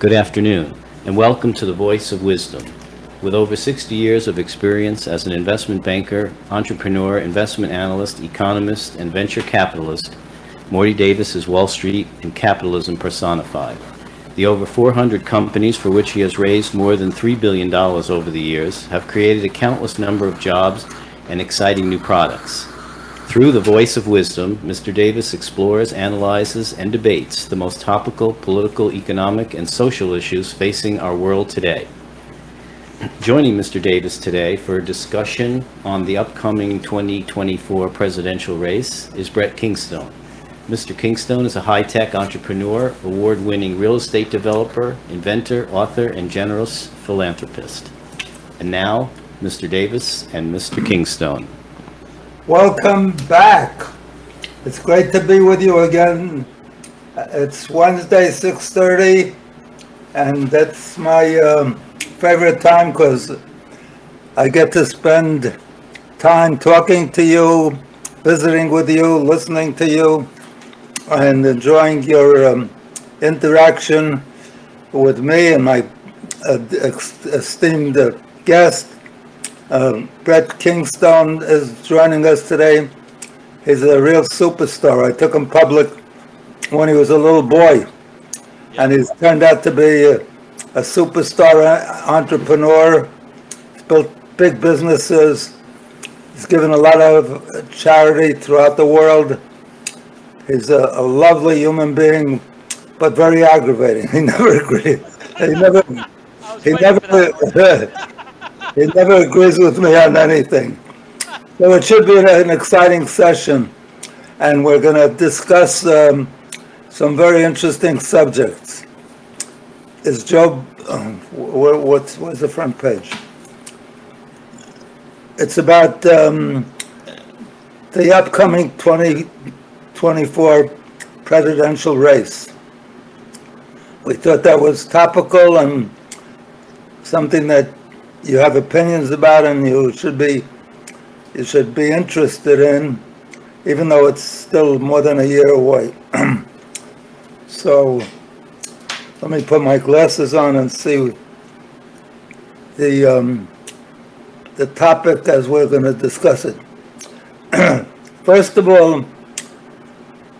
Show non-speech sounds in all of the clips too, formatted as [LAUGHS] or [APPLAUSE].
Good afternoon, and welcome to the Voice of Wisdom. With over 60 years of experience as an investment banker, entrepreneur, investment analyst, economist, and venture capitalist, Morty Davis is Wall Street and capitalism personified. The over 400 companies for which he has raised more than $3 billion over the years have created a countless number of jobs and exciting new products. Through the voice of wisdom, Mr. Davis explores, analyzes, and debates the most topical political, economic, and social issues facing our world today. Joining Mr. Davis today for a discussion on the upcoming 2024 presidential race is Brett Kingstone. Mr. Kingstone is a high-tech entrepreneur, award-winning real estate developer, inventor, author, and generous philanthropist. And now, Mr. Davis and Mr. Kingstone. Welcome back. It's great to be with you again. It's Wednesday, 6:30, and that's my um, favorite time because I get to spend time talking to you, visiting with you, listening to you, and enjoying your um, interaction with me and my uh, esteemed uh, guest. Um, Brett Kingstone is joining us today. He's a real superstar. I took him public when he was a little boy, and he's turned out to be a, a superstar entrepreneur. He's built big businesses. He's given a lot of charity throughout the world. He's a, a lovely human being, but very aggravating. [LAUGHS] He never agrees. He [LAUGHS] never. He never. [LAUGHS] he never agrees with me on anything. So it should be an, exciting session, and we're going to discuss um, some very interesting subjects. Is Job, Um, where, what's where's the front page? It's about um, the upcoming 2024 presidential race. We thought that was topical and something that you have opinions about and you should be you should be interested in, even though it's still more than a year away. [CLEARS THROAT] so let me put my glasses on and see the um, the topic as we're going to discuss it. [CLEARS THROAT] First of all,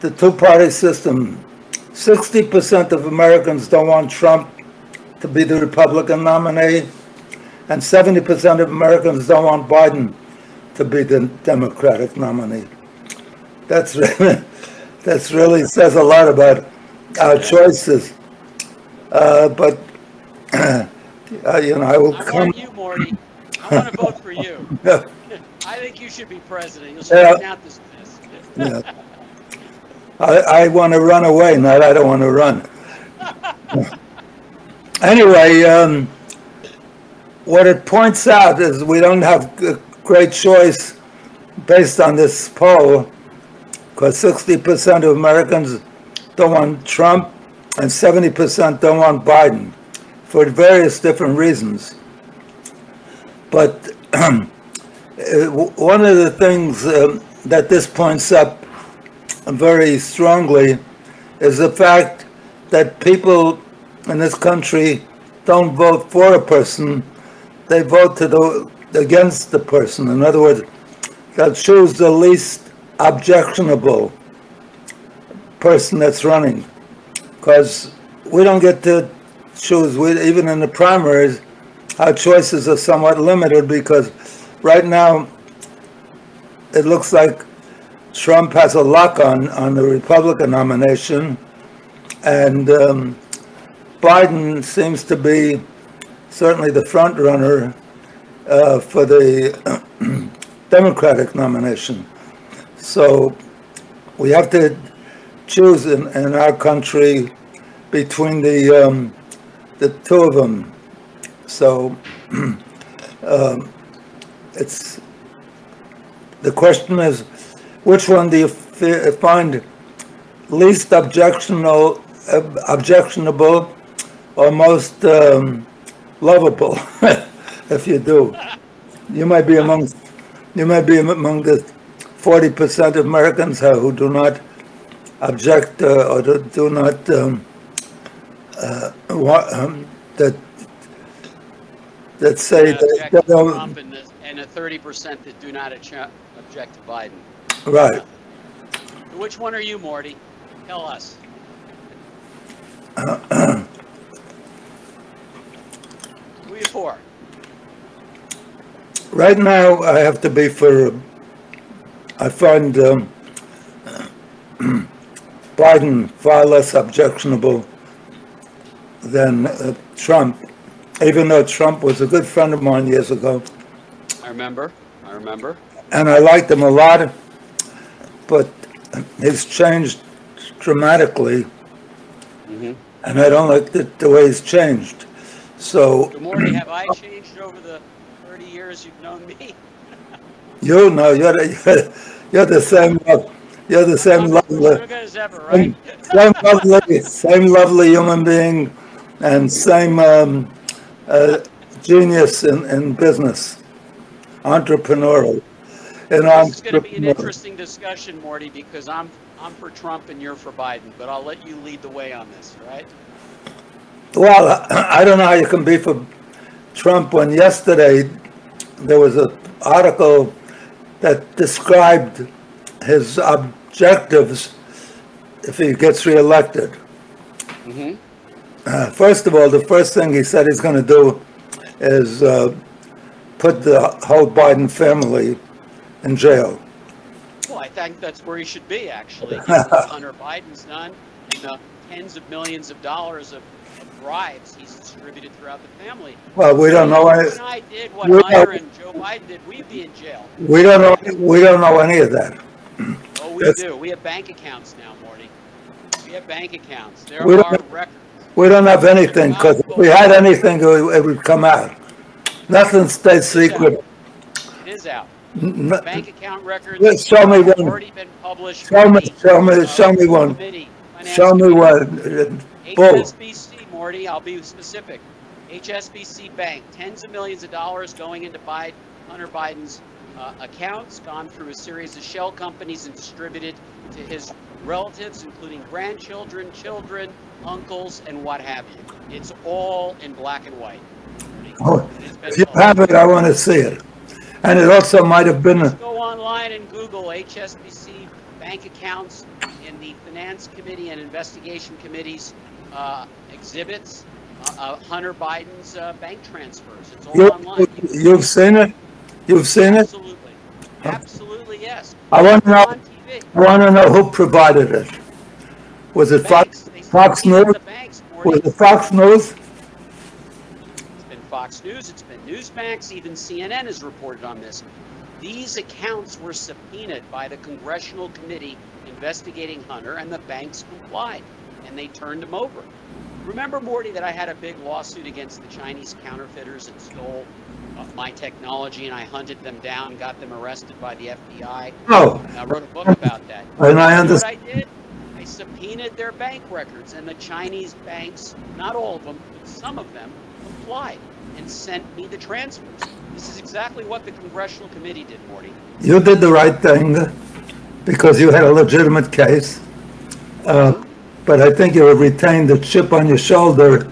the two-party system. 60% of Americans don't want Trump to be the Republican nominee and 70% of Americans don't want Biden to be the Democratic nominee. That's really, [LAUGHS] that's really says a lot about our choices. Uh, but [CLEARS THROAT] uh, you know, I will I come. want you, Morty. I want to [LAUGHS] vote for you. [LAUGHS] I think you should be president. You'll straighten Yeah. out this mess. Yeah. I, I want to run away, not I don't want to run. anyway, um, what it points out is we don't have a great choice based on this poll, because 60% of Americans don't want Trump and 70% don't want Biden for various different reasons. But [CLEARS THROAT] uh, one of the things um, that this points up very strongly is the fact that people in this country don't vote for a person, they vote to the against the person. In other words, they'll choose the least objectionable person that's running, because we don't get to choose. We, even in the primaries, our choices are somewhat limited because right now it looks like Trump has a lock on on the Republican nomination, and um, Biden seems to be certainly the front runner uh, for the [CLEARS THROAT] Democratic nomination. So we have to choose in, in our country between the um, the two of them. So [CLEARS THROAT] um, it's the question is, which one do you fi- find least objectionable, ob- objectionable, or most um, lovable? [LAUGHS] if you do, you might be among you might be among the forty percent of Americans who do not object uh, or do, do not um, uh, wa- um, that, that say that they don't, Trump and the, and the thirty percent that do not object to Biden. right. Which one are you, Morty? Tell us. [CLEARS THROAT] Who are you for? Right now, I have to be for, I find um, [CLEARS THROAT] Biden far less objectionable than uh, Trump, even though Trump was a good friend of mine years ago, I remember. I remember. and I liked him a lot, but he's changed dramatically, Mhm. and I don't like the, the way he's changed. So, Good morning. Have I changed over the 30 years you've known me? [LAUGHS] you know, you're the, you're the same, you're the same level. Good as ever, right? Same lovely, same lovely human being, and same um, uh, genius in, in business, entrepreneurial. And This is going to be an interesting discussion, Morty, because I'm I'm for Trump and you're for Biden. But I'll let you lead the way on this, right? Well, I don't know how you can be for Trump when yesterday there was an article that described his objectives if he gets reelected. Mm-hmm. Uh, First of all, the first thing he said he's going to do is uh, put the whole Biden family in jail. Well, I think that's where he should be, actually. [LAUGHS] Hunter Biden's done and the tens of millions of dollars of bribes he's distributed throughout the family. Well, we don't know. Any- I did what don't- and Joe Biden did, we'd be in jail. We don't know. We don't know any of that. Oh, we That's- do. We have bank accounts now, Morty. We have bank accounts. There We don't are have- records. We don't have anything because if we had anything, it would- come out. Nothing stays secret. It is out. N- Bank account records. Yeah, show me one. Already been published. Show me, show me, show me one. Show me one. Bull. Morty, I'll be specific. HSBC Bank, tens of millions of dollars going into Biden, Hunter Biden's uh, accounts, gone through a series of shell companies and distributed to his relatives, including grandchildren, children, uncles, and what have you. It's all in black and white. Oh, If you have it, I want to see it. And it also might have been, Just go online and Google HSBC bank accounts in the Finance Committee and Investigation Committee's uh, exhibits, uh, uh, Hunter Biden's uh, bank transfers. It's all you, online. You- you've seen it? You've seen it? Absolutely. Absolutely, yes. I want to know, I want to know who provided it. Was it Banks, Fox, Fox News? Banks, Was it Fox News? It's been Fox News, it's been Newsmax, even CNN has reported on this. These accounts were subpoenaed by the Congressional Committee investigating Hunter, and the banks complied, and they turned him over. Remember, Morty, that I had a big lawsuit against the Chinese counterfeiters that stole uh, my technology, and I hunted them down, got them arrested by the FBI. Oh, And I wrote a book about that. [LAUGHS] and I know what. I did? I subpoenaed their bank records, and the Chinese banks, not all of them, but some of them, complied and sent me the transfers. This is exactly what the congressional committee did, Morty. You did the right thing because you had a legitimate case. Uh, But I think you have retained the chip on your shoulder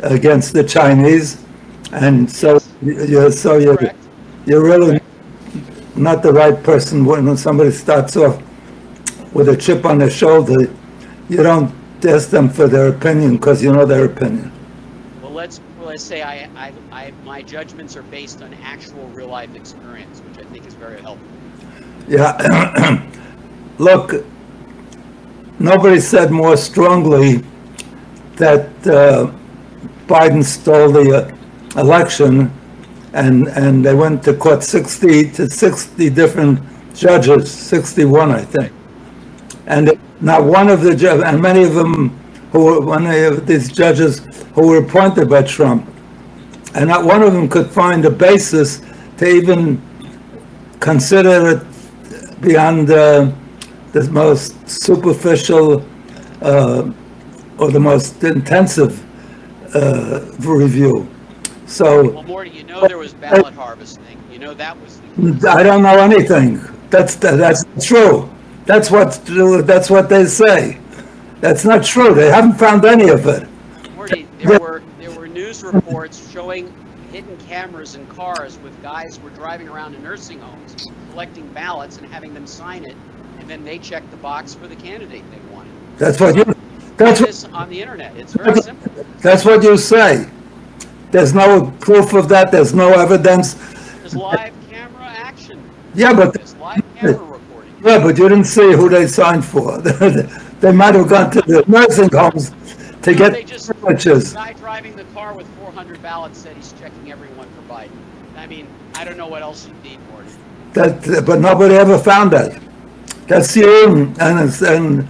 against the Chinese. And so you're, so you're, Correct? you're really not the right person when somebody starts off with a chip on their shoulder. You don't ask them for their opinion because you know their opinion. Well, let's well, let's say I, I, I, my judgments are based on actual real life experience, which I think is very helpful. Yeah, [CLEARS THROAT] look, nobody said more strongly that uh, Biden stole the uh, election, and and they went to court 60 to 60 different judges, 61, I think, and not one of the judges, and many of them who were one of these judges who were appointed by Trump, and not one of them could find a basis to even consider it beyond uh, the most superficial uh, or the most intensive uh, review. So Well, Morty, you know there was ballot harvesting. You know that was the I don't know anything. That's that's true. That's what that's what they say. That's not true. They haven't found any of it. Morty, there were there were news reports showing hidden cameras in cars with guys who were driving around in nursing homes, collecting ballots and having them sign it, and then they check the box for the candidate they wanted. That's what you, that's what, on the internet. It's very simple. that's what you say. There's no proof of that, there's no evidence. There's live camera action. Yeah, but, There's live camera recording. yeah, but you didn't see who they signed for. [LAUGHS] They might have gone to the nursing homes to They get just, the signatures. guy driving the car with 400 ballots said he's checking everyone for Biden. I mean, I don't know what else you need, Morty. That, but nobody ever found that. That's you and, and and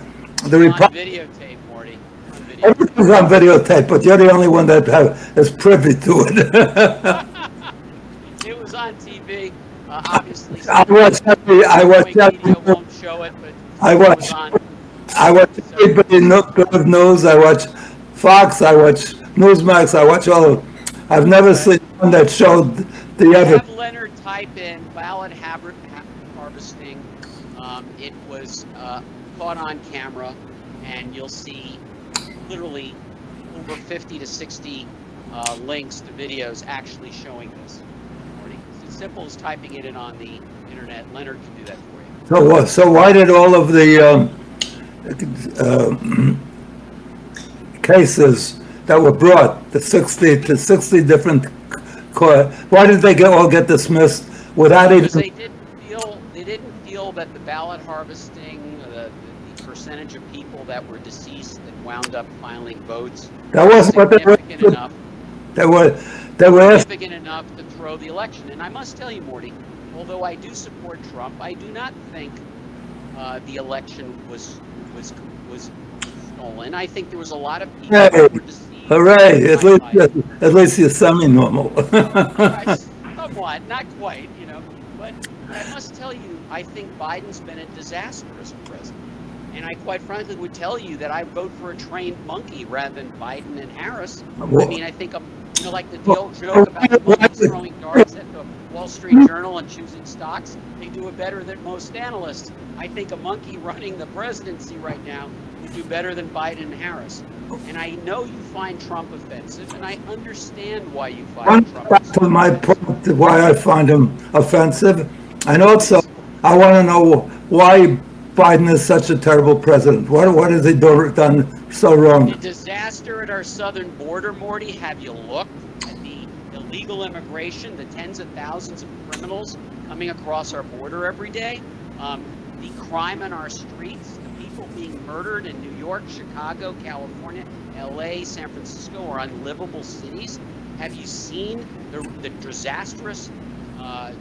the Republic. videotape, Morty. Everything's on videotape, but you're the only one that have, is privy to it. [LAUGHS] It was on TV. Uh, obviously, I watch every, I watch every, won't show it, but I watch. I watch everybody good news, I watch Fox, I watch Newsmax, I watch all, Of, I've never seen one that showed the other. Have Leonard type in ballot habit, ha- harvesting. Um, it was uh, caught on camera, and you'll see literally over 50 to 60 uh, links to videos actually showing this. It's as simple as typing it in on the internet. Leonard can do that for you. So what, so why did all of the, um, uh, cases that were brought, the sixty, to sixty different court, why did they get, all get dismissed without Because they didn't feel, they didn't feel that the ballot the percentage of people that were deceased that wound up filing votes that wasn't what they were, significant enough, they were, they were significant enough to throw the election. And I must tell you, Morty, although I do support Trump, I do not think uh, the election was was was stolen. I think there was a lot of people Hey, that were deceived. hooray, at least, at least you're semi-normal. [LAUGHS] Somewhat, not quite, you know. But I must tell you, I think Biden's been a disaster as president. And I quite frankly would tell you that I vote for a trained monkey rather than Biden and Harris. I mean, I think, I'm, you know, like the old joke about throwing darts at the Wall Street Journal and choosing stocks, they do it better than most analysts. I think a monkey running the presidency right now would do better than Biden and Harris. And I know you find Trump offensive, and I understand why you find Trump to my point, why I find him offensive, and also, I uh, want to know why Biden is such a terrible president. What, what has he do- done so wrong? The disaster at our southern border, Morty, have you looked at the illegal immigration, the tens of thousands of criminals coming across our border every day? Um, the crime on our streets, the people being murdered in New York, Chicago, California, LA, San Francisco are unlivable cities. Have you seen the, the disastrous uh,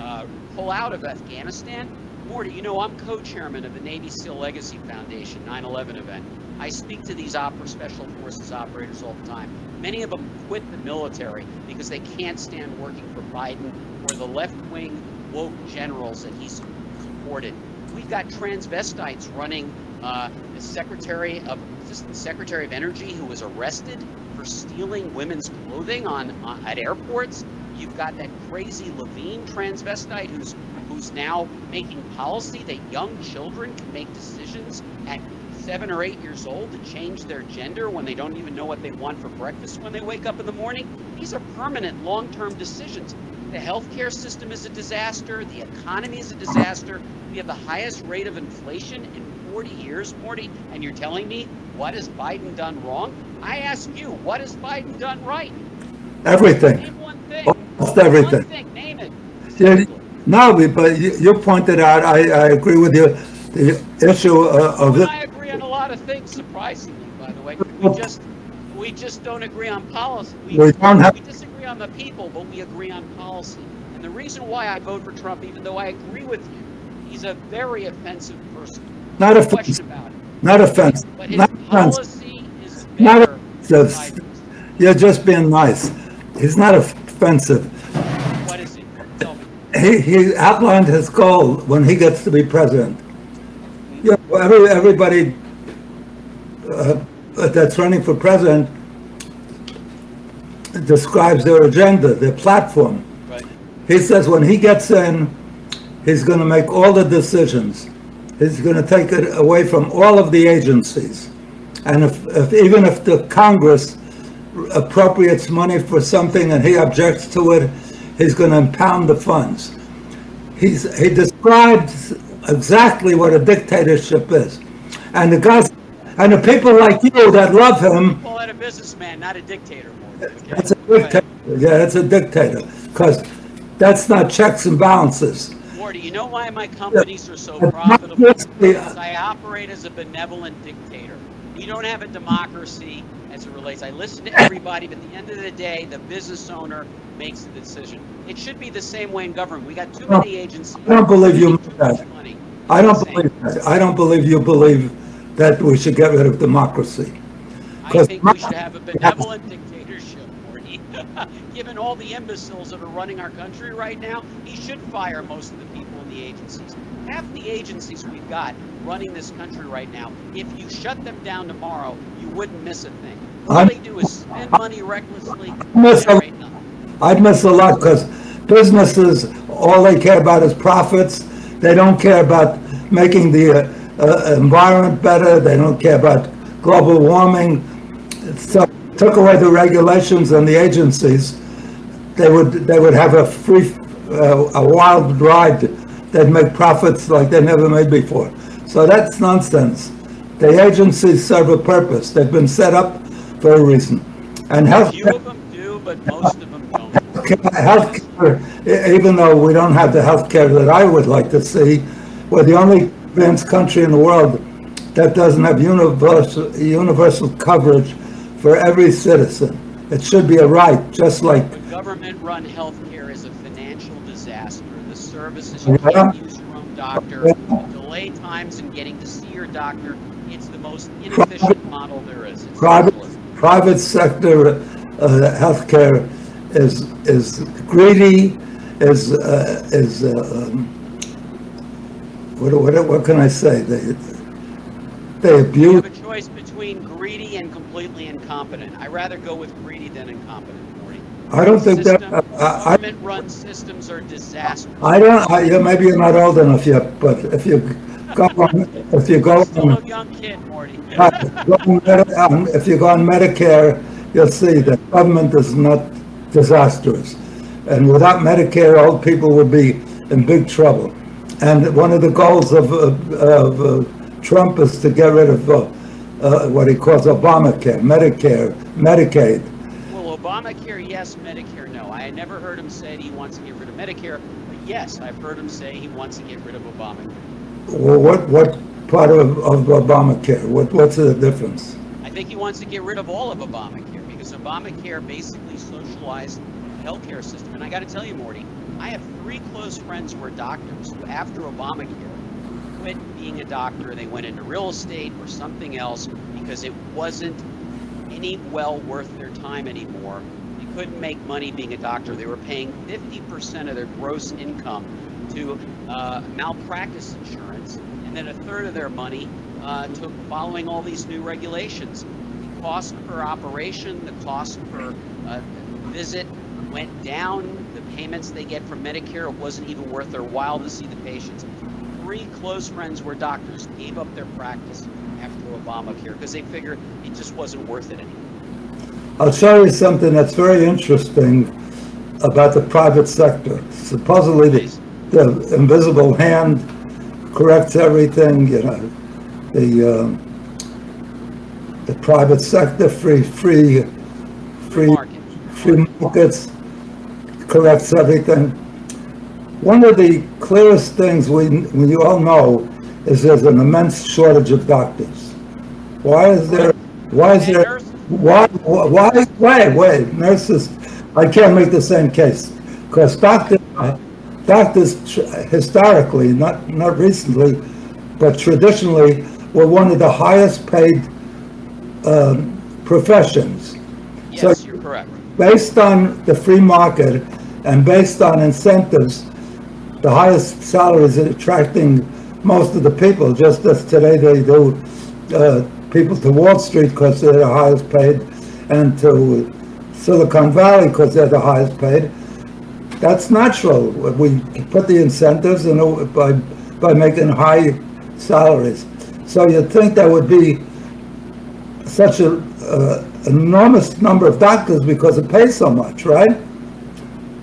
uh, pull out of Afghanistan? Morty, you know, I'm co-chairman of the Navy SEAL Legacy Foundation 9/11 event. I speak to these opera special forces operators all the time. Many of them quit the military because they can't stand working for Biden or the left-wing woke generals that he's supported. We've got transvestites running uh, the Secretary of Assistant Secretary of Energy who was arrested for stealing women's clothing on, on at airports. You've got that crazy Levine transvestite who's who's now making policy that young children can make decisions at seven or eight years old to change their gender when they don't even know what they want for breakfast when they wake up in the morning. These are permanent, long-term decisions. The healthcare system is a disaster. The economy is a disaster. We have the highest rate of inflation in 40 years, Morty, and you're telling me what has Biden done wrong? I ask you, what has Biden done right? Everything, Name one thing. almost One everything. thing. Name it. Yeah, No, but you, you pointed out, I, I agree with you, the issue uh, of this. I agree on a lot of things, surprisingly, by the way. We just we just don't agree on policy. We, We don't have- we disagree on the people, but we agree on policy. And the reason why I vote for Trump, even though I agree with you, he's a very offensive person. Not No offensive, not offensive, But his not offensive. policy is Not better than offensive. You're just being nice. He's not offensive. What is it? Tell me. He, he outlined his goal when he gets to be president. Yeah, well, every, everybody uh, that's running for president describes their agenda, their platform. Right. He says when he gets in, he's going to make all the decisions. He's going to take it away from all of the agencies. And if, if even if the Congress appropriates money for something and he objects to it, he's going to impound the funds. He's, he describes exactly what a dictatorship is. And the guys, and the people like you that love him, Call that a businessman, not a dictator. Okay? that's a dictator. Yeah, it's a dictator. Because that's not checks and balances. Morty, you know why my companies are so profitable? the- uh, Because I operate as a benevolent dictator. You don't have a democracy as it relates. I listen to everybody, but at the end of the day, the business owner makes the decision. It should be the same way in government. We got too many agencies. I don't believe you Too meant much that. I don't believe that. I don't believe you believe that we should get rid of democracy. I think we should have a benevolent dictatorship, Morty. [LAUGHS] Given all the imbeciles that are running our country right now, he should fire most of the people in the agencies. Half the agencies we've got running this country right now, if you shut them down tomorrow, you wouldn't miss a thing. All I'm- they do is spend money recklessly, Miss a-. I'd miss a lot because businesses, all they care about is profits. They don't care about making the uh, uh, environment better. They don't care about global warming. So took away the regulations and the agencies, they would they would have a free, uh, a wild ride. They'd make profits like they never made before. So that's nonsense. The agencies serve a purpose. They've been set up for a reason. And health. Few of them do, but most of them don't. Healthcare, even though we don't have the healthcare that I would like to see, we're the only advanced country in the world that doesn't have universal, universal coverage for every citizen. It should be a right, just like, But government-run healthcare is a financial disaster. The services, you Yeah. can't use your own doctor, the delay times in getting to see your doctor, it's the most inefficient model there is. It's private, socialism. private sector uh, healthcare is, is greedy, is, uh, is, uh, um, what, what, what can I say? They, they You have a choice between greedy and completely incompetent. I'd rather go with greedy than incompetent. I don't think that, System- I, I, Government-run systems are disasters. I don't, I, yeah, maybe you're not old enough yet, but if you go on, if you go Still a on, young kid, Morty. [LAUGHS] go on Medi- um, if you go on Medicare, you'll see that government is not disastrous. And without Medicare, old people would be in big trouble. And one of the goals of, of, of uh, Trump is to get rid of uh, uh, what he calls Obamacare, Medicare, Medicaid. Obamacare, yes. Medicare, no. I had never heard him say he wants to get rid of Medicare, but yes, I've heard him say he wants to get rid of Obamacare. Well, what, what part of, of Obamacare? What, what's the difference? I think he wants to get rid of all of Obamacare because Obamacare basically socialized the healthcare system. And I got to tell you, Morty, I have three close friends who are doctors who, after Obamacare, quit being a doctor. They went into real estate or something else because it wasn't any well worth their time anymore. They couldn't make money being a doctor. They were paying 50% of their gross income to uh, malpractice insurance, and then a third of their money uh, to following all these new regulations. The cost per operation, the cost per uh, visit went down. The payments they get from Medicare, wasn't even worth their while to see the patients. Three close friends were doctors, gave up their practice after Obamacare because they figured it just wasn't worth it anymore. I'll show you something that's very interesting about the private sector. Supposedly, the, the invisible hand corrects everything, you know, the, um, the private sector, free, free, Free free, market. free markets corrects everything. One of the clearest things we, we all know is there's an immense shortage of doctors. Why is there, why is there? Why, why, wait, wait, nurses, I can't make the same case, because doctors, doctors historically, not, not recently, but traditionally, were one of the highest paid, um, professions. So- Yes, you're correct. Based on the free market and based on incentives, the highest salaries are attracting most of the people, just as today they do, uh, people to Wall Street because they're the highest paid, and to Silicon Valley because they're the highest paid. That's natural. We put the incentives in by, by making high salaries. So you'd think there would be such a, uh, enormous number of doctors because it pays so much, right?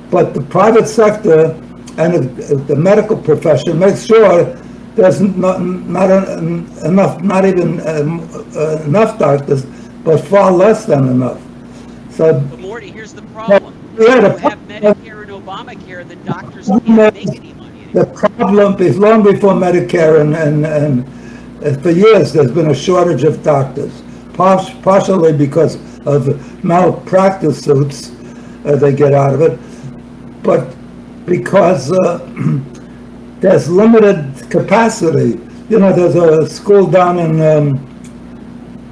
But the private sector and the, the medical profession makes sure there's not, not en- enough, not even um, uh, enough doctors, but far less than enough. So But Morty, here's the problem. Yeah, You have problem- Medicare and Obamacare, the doctors can't make any money The problem is long before Medicare and, and, and uh, for years, there's been a shortage of doctors. Partially because of malpractice suits uh, they get out of it, but because uh, [CLEARS THROAT] there's limited capacity. You know, there's a school down in, um,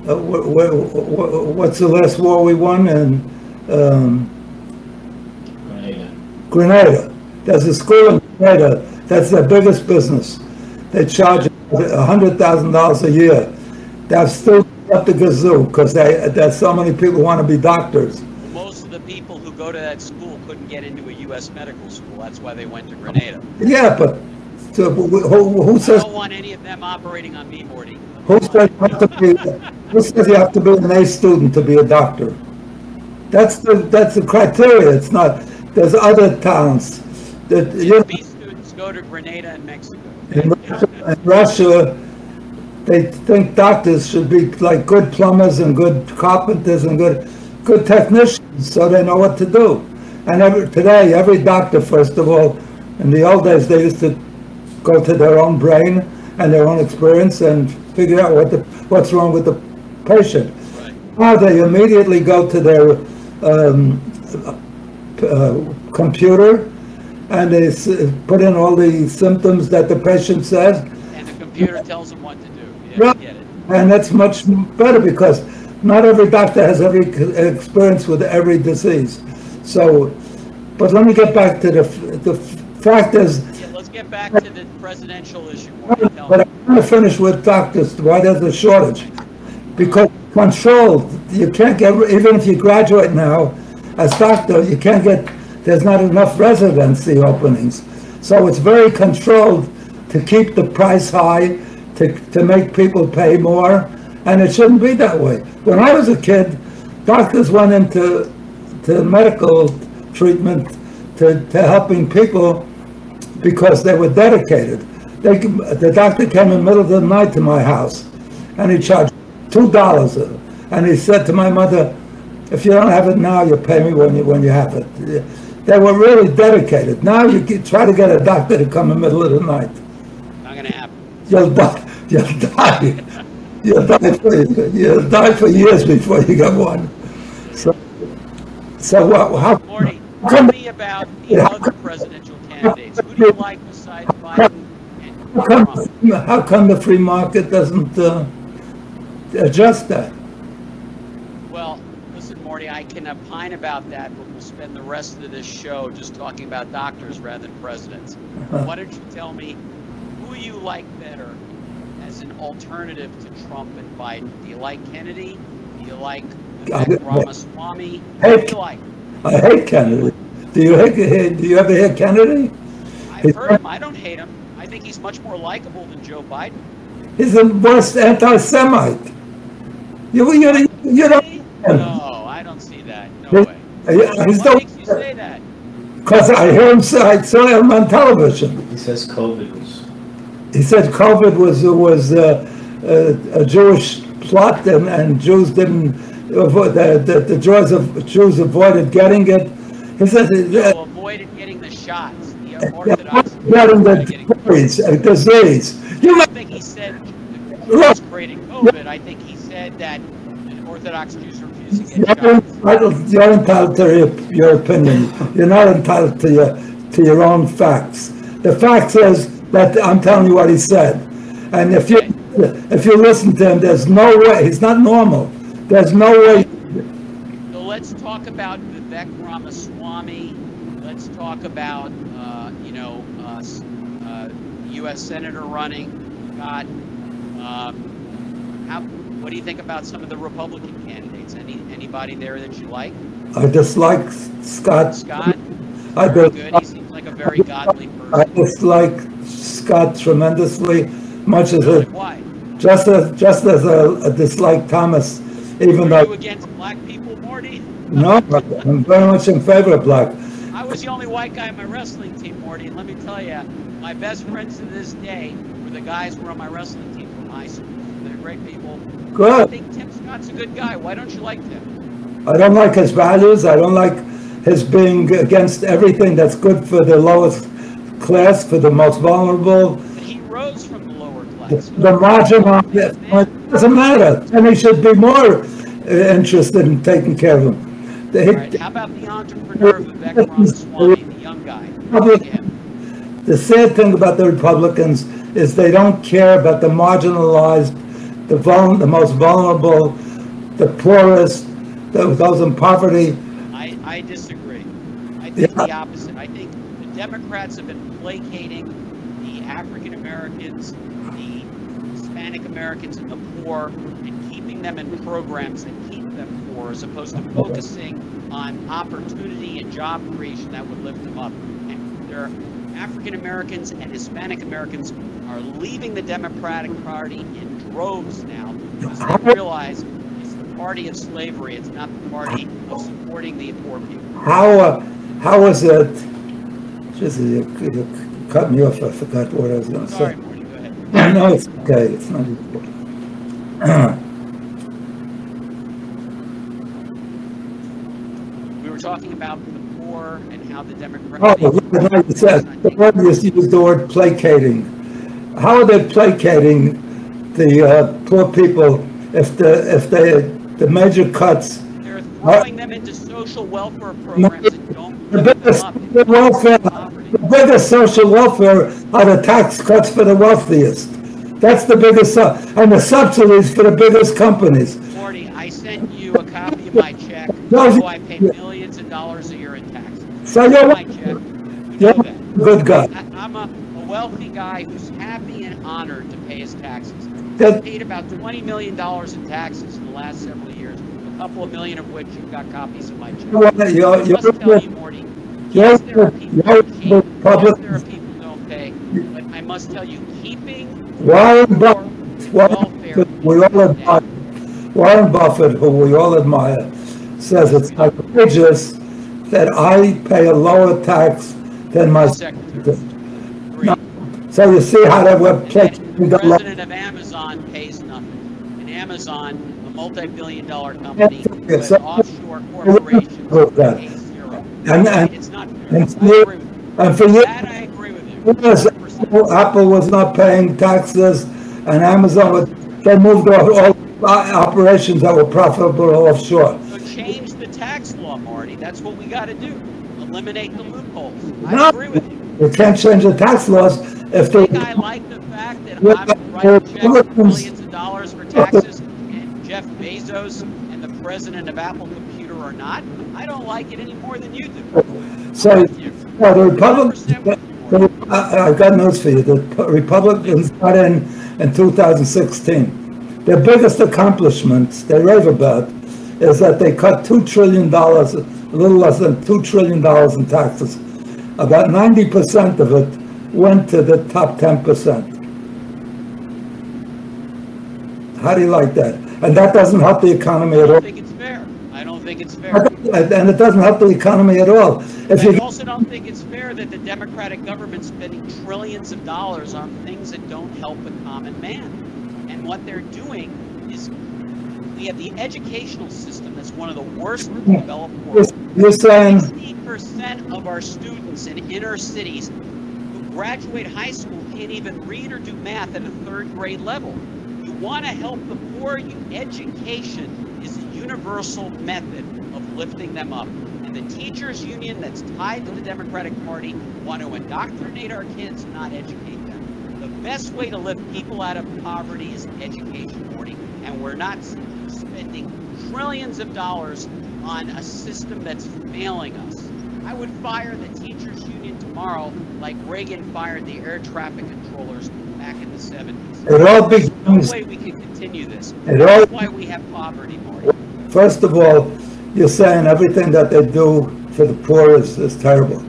uh, wh- wh- wh- what's the last war we won? And, um, Grenada. There's a school in Grenada, that's their biggest business. They charge a hundred thousand dollars a year. They've still up the gazoo, because they, there's so many people want to be doctors. Most of the people who go to that school couldn't get into a U.S. medical school. That's why they went to Grenada. Yeah, but, so, who, who I says, don't want any of them operating on me, Morty. who says you have to be, who says you have to be an A student to be a doctor? That's the, that's the criteria, it's not, there's other towns that, you know, B students go to Grenada and Mexico. In Russia- in Russia, they think doctors should be like good plumbers and good carpenters and good, good technicians, so they know what to do. And every, today, every doctor, first of all, in the old days, they used to go to their own brain and their own experience and figure out what the, what's wrong with the patient. Right. Now they immediately go to their um, uh, computer and they s- put in all the symptoms that the patient says, And the computer tells them what to do. Yeah, Yeah. I get it. and that's much better because not every doctor has every experience with every disease. So, but let me get back to the, the fact is, get back to the presidential issue. But. I want to finish with doctors, why there's a shortage. Because controlled, you can't get, even if you graduate now as doctor, you can't get, there's not enough residency openings. So it's very controlled to keep the price high, to, to make people pay more, and it shouldn't be that way. When I was a kid, doctors went into, to medical treatment, to, to helping people because they were dedicated. They, the doctor came in the middle of the night to my house, and he charged two dollars. And he said to my mother, "If you don't have it now, you pay me when you when you have it." They were really dedicated. Now you get, try to get a doctor to come in the middle of the night, Not going to happen. you'll die. You'll die. You'll die for you'll die for years before you get one. So, so what, how? Morty, tell come- me about the other presidential candidates. Who do you like besides Biden How come, how come the free market doesn't uh, adjust that? Well, listen, Morty, I can opine about that, but we'll spend the rest of this show just talking about doctors rather than presidents. Why don't you tell me who you like better as an alternative to Trump and Biden? Do you like Kennedy? Do you like Vivek Ramaswamy? Who do you like? I hate Kennedy. Do you hate, do you ever hear Kennedy? I've heard him. I don't hate him. I think he's much more likable than Joe Biden. He's the worst anti-Semite. You, you, you don't, No, I don't see that. No way. he's What makes you say that? because I hear him say, I saw him on television. He says COVID was, He said COVID was, was uh, uh, a Jewish plot and, and Jews didn't, avoid, the, the, the Jews, of, Jews avoided getting it. [LAUGHS] So avoided getting the shots. The Orthodox. [LAUGHS] getting the avoided getting the disease, uh. You I think he said was creating COVID. I think he said that Orthodox Jews refused to get You're shots. entitled, you're entitled to your, your opinion. You're not entitled to your, to your own facts. The fact is that I'm telling you what he said. And if you, if you listen to him, there's no way, he's not normal. There's no way, So let's talk about Vivek Ramaswamy. Let's talk about, uh, you know, uh, uh, U.S. Senator running. Got, um, how, what do you think about some of the Republican candidates? Any anybody there that you like? I dislike Scott. Scott, I very good. He seems like a very godly person. I dislike Scott tremendously, much as, a- Why? just as, just as a, a dislike Thomas even Are you though, against black people, Morty? No, I'm very much in favor of black. I was the only white guy on my wrestling team, Morty, and let me tell you, my best friends to this day were the guys who were on my wrestling team from high school. They're great people. Good. I think Tim Scott's a good guy. Why don't you like Tim? I don't like his values. I don't like his being against everything that's good for the lowest class, for the most vulnerable, But he rose from the lower class. the marginalized. It doesn't matter. And he should be more interested in taking care of them. They- right, how about the entrepreneur Vivek Ramaswamy, the young guy? Public- Look at him. The sad thing about the Republicans is they don't care about the marginalized, the vul, the most vulnerable, the poorest, the- those in poverty. I, I disagree. I think Yeah. the opposite. I think the Democrats have been placating the African Americans, the Hispanic Americans, and the poor, and keeping them in programs that keep them poor, as opposed to focusing on opportunity and job creation that would lift them up. And there are African Americans and Hispanic Americans are leaving the Democratic Party in droves now because they realize it's the party of slavery. It's not the party of supporting the poor people. How, uh, how was it? Just, you, you cut me off. I forgot what I was going to Sorry, say. Morty, go ahead. No, it's okay. It's not important. [CLEARS THROAT] We were talking about the poor and how the Oh, Democratic. the word you said, the word used the word placating. How are they placating the uh, poor people if the, if they, the major cuts, They're throwing them into social welfare programs don't the biggest the welfare, the biggest social welfare are the tax cuts for the wealthiest. That's the biggest, su- and the subsidies for the biggest companies. Morty, I sent you a copy of my check. No, So I pay millions dollars a year in taxes. So you're, My check. You you're know good guy. I- I'm a, a wealthy guy who's happy and honored to pay his taxes. That- I've paid about $20 million in taxes in the last several years, a couple of million of which you've got copies of my check. You're- you're- must tell you're- you, Morty, yes, there are people you're who the yes, there are people who don't pay, but I must tell you, keeping Warren Buffett, Warren we all admire, Warren Buffett, who we all admire, says it's outrageous that I pay a lower tax than my Secretary. Agreed. So you see how that web And takes then the president of Amazon pays nothing. And Amazon, a multi-billion dollar company with so- offshore that. pays zero. And- and- It's not fair. and you- agree with you. And for you, That I agree with you. Yes, 100%. Apple was not paying taxes, and Amazon, was- they moved all all operations that were profitable offshore. So change the tax law, Morty. That's what we got to do. Eliminate the loopholes. No. I agree with you. You can't change the tax laws if I they, think I like the fact that I'm writing checks for millions of dollars for taxes, and Jeff Bezos and the president of Apple Computer are not. I don't like it any more than you do. so, I'm with you. well, the 100% Republicans, with you, Morty. the- I- I've got news for you, the Republicans got in in 2016. Their biggest accomplishments, they rave about, is that they cut $2 trillion, a little less than $2 trillion in taxes. About 90% of it went to the top 10%. How do you like that? And that doesn't help the economy at all. I don't think it's fair. I don't think it's fair. And it doesn't help the economy at all. If I you, also don't think it's fair that the Democratic government's spending trillions of dollars on things that don't help the common man. And what they're doing is we have the educational system that's one of the worst in the developed world. you're saying, Sixty percent of our students in inner cities who graduate high school can't even read or do math at a third grade level. You want to help the poor, you, education is a universal method of lifting them up. And the teachers union that's tied to the Democratic Party want to indoctrinate our kids, not educate them. The best way to lift people out of poverty is education, Morty. And we're not spending trillions of dollars on a system that's failing us. I would fire the teachers union tomorrow like Reagan fired the air traffic controllers back in the 70s. it all There's no way we can continue this. It all- That's why we have poverty, Morty. first of all, you're saying everything that they do for the poor is, is terrible.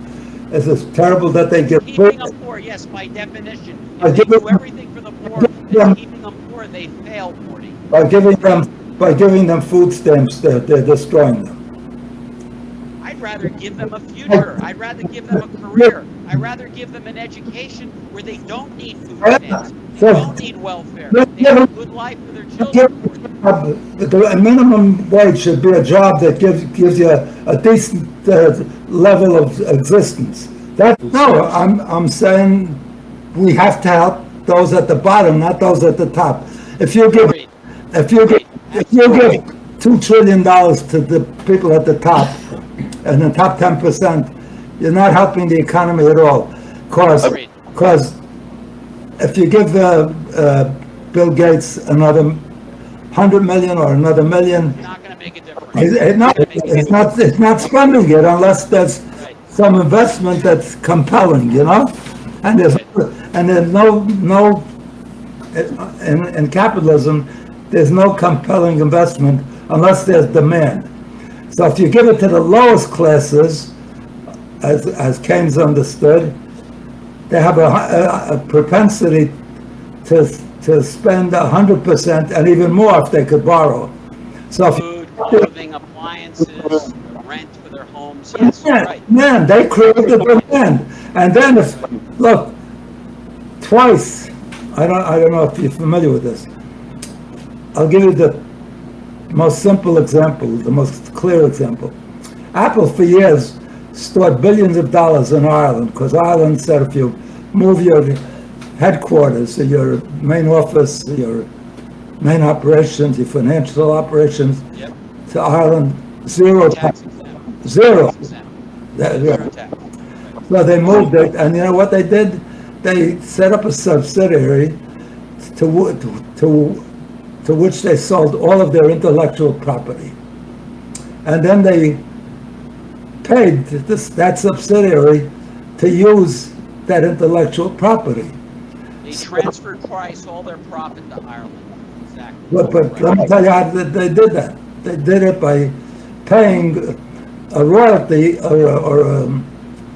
It's just terrible that they give. Keeping them poor, yes, by definition. I If they do everything for the poor and keeping them poor, they fail, Morty. by giving them by giving them food stamps, they're, they're destroying them. I'd rather give them a future. I'd rather give them a career. I'd rather give them an education where they don't need food stamps, So- don't need welfare. They have a good life for their children. uh, The minimum wage should be a job that gives, gives you a, a decent uh, level of existence. That, no, I'm, I'm saying we have to help those at the bottom, not those at the top. If you give, if you give, if you give two trillion dollars to the people at the top, and the top ten percent, you're not helping the economy at all. Cause, Agreed. cause if you give, uh, uh, Bill Gates another hundred million or another million, Not going to make a difference. it's it's not, it's not, it's not spending it unless there's Right. some investment that's compelling, you know? And there's, and there's no, no, in, in capitalism, there's no compelling investment unless there's demand. So if you give it to the lowest classes, as, as Keynes understood, they have a, a, a propensity to, to spend a hundred percent and even more if they could borrow. So if Food, clothing, appliances, rent for their homes. Yes, Man, right. man, they created the demand. And then if, look, twice, I don't, I don't know if you're familiar with this. I'll give you the most simple example, the most clear example. Apple for years stored billions of dollars in Ireland because Ireland said if you move your headquarters, your main office, your main operations, your financial operations Yep. to Ireland, zero Tax zero. That- Zero tax. Well, they moved it, and you know what they did? They set up a subsidiary to, wh- to, to which they sold all of their intellectual property. And then they paid this, that subsidiary to use that intellectual property. They transferred price, all their profit to Ireland. Exactly. But, but let me tell you how they did that. They did it by paying a royalty or, a- or um,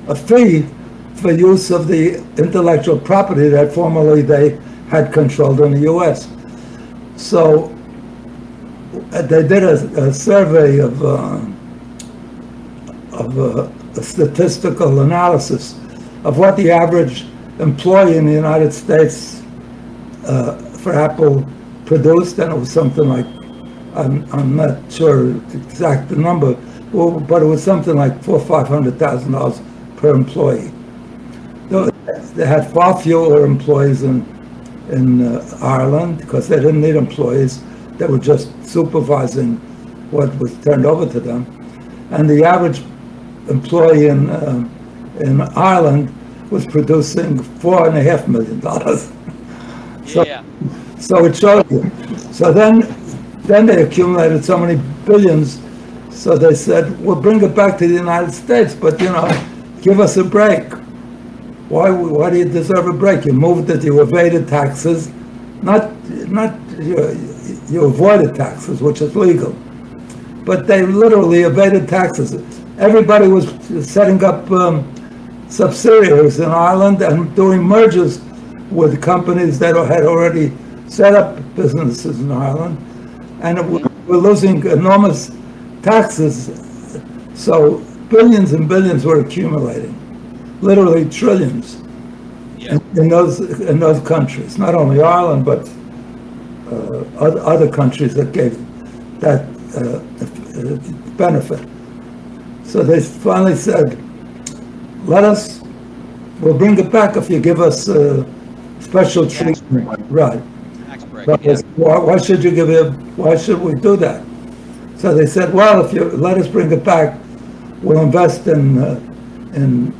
a fee for use of the intellectual property that formerly they had controlled in the U.S. So uh, they did a, a survey of, uh, of uh, a statistical analysis of what the average employee in the United States uh, for Apple produced, and it was something like, I'm, I'm not sure the number, but it was something like four, five hundred thousand dollars per employee. They had far fewer employees in, in uh, Ireland because they didn't need employees. They were just supervising what was turned over to them. And the average employee in, uh, in Ireland was producing four and a half million dollars. [LAUGHS] So- Yeah. So it showed you. So then, then they accumulated so many billions. So they said, "We'll bring it back to the United States, but you know, give us a break. Why? Why do you deserve a break? You moved it. You evaded taxes, not not you, you avoided taxes, which is legal, but they literally evaded taxes. Everybody was setting up um, subsidiaries in Ireland and doing mergers with companies that had already set up businesses in Ireland, and it, we're losing enormous taxes. So billions and billions were accumulating, literally trillions Yeah. in, in those in those countries. Not only Ireland, but uh, other, other countries that gave that uh, uh, benefit. So they finally said, "Let us. We'll bring it back if you give us uh, special treatment." break. Right. Break. Yeah. why, why should you give it, why should we do that? So they said, well, if you let us bring it back, we'll invest in, uh, in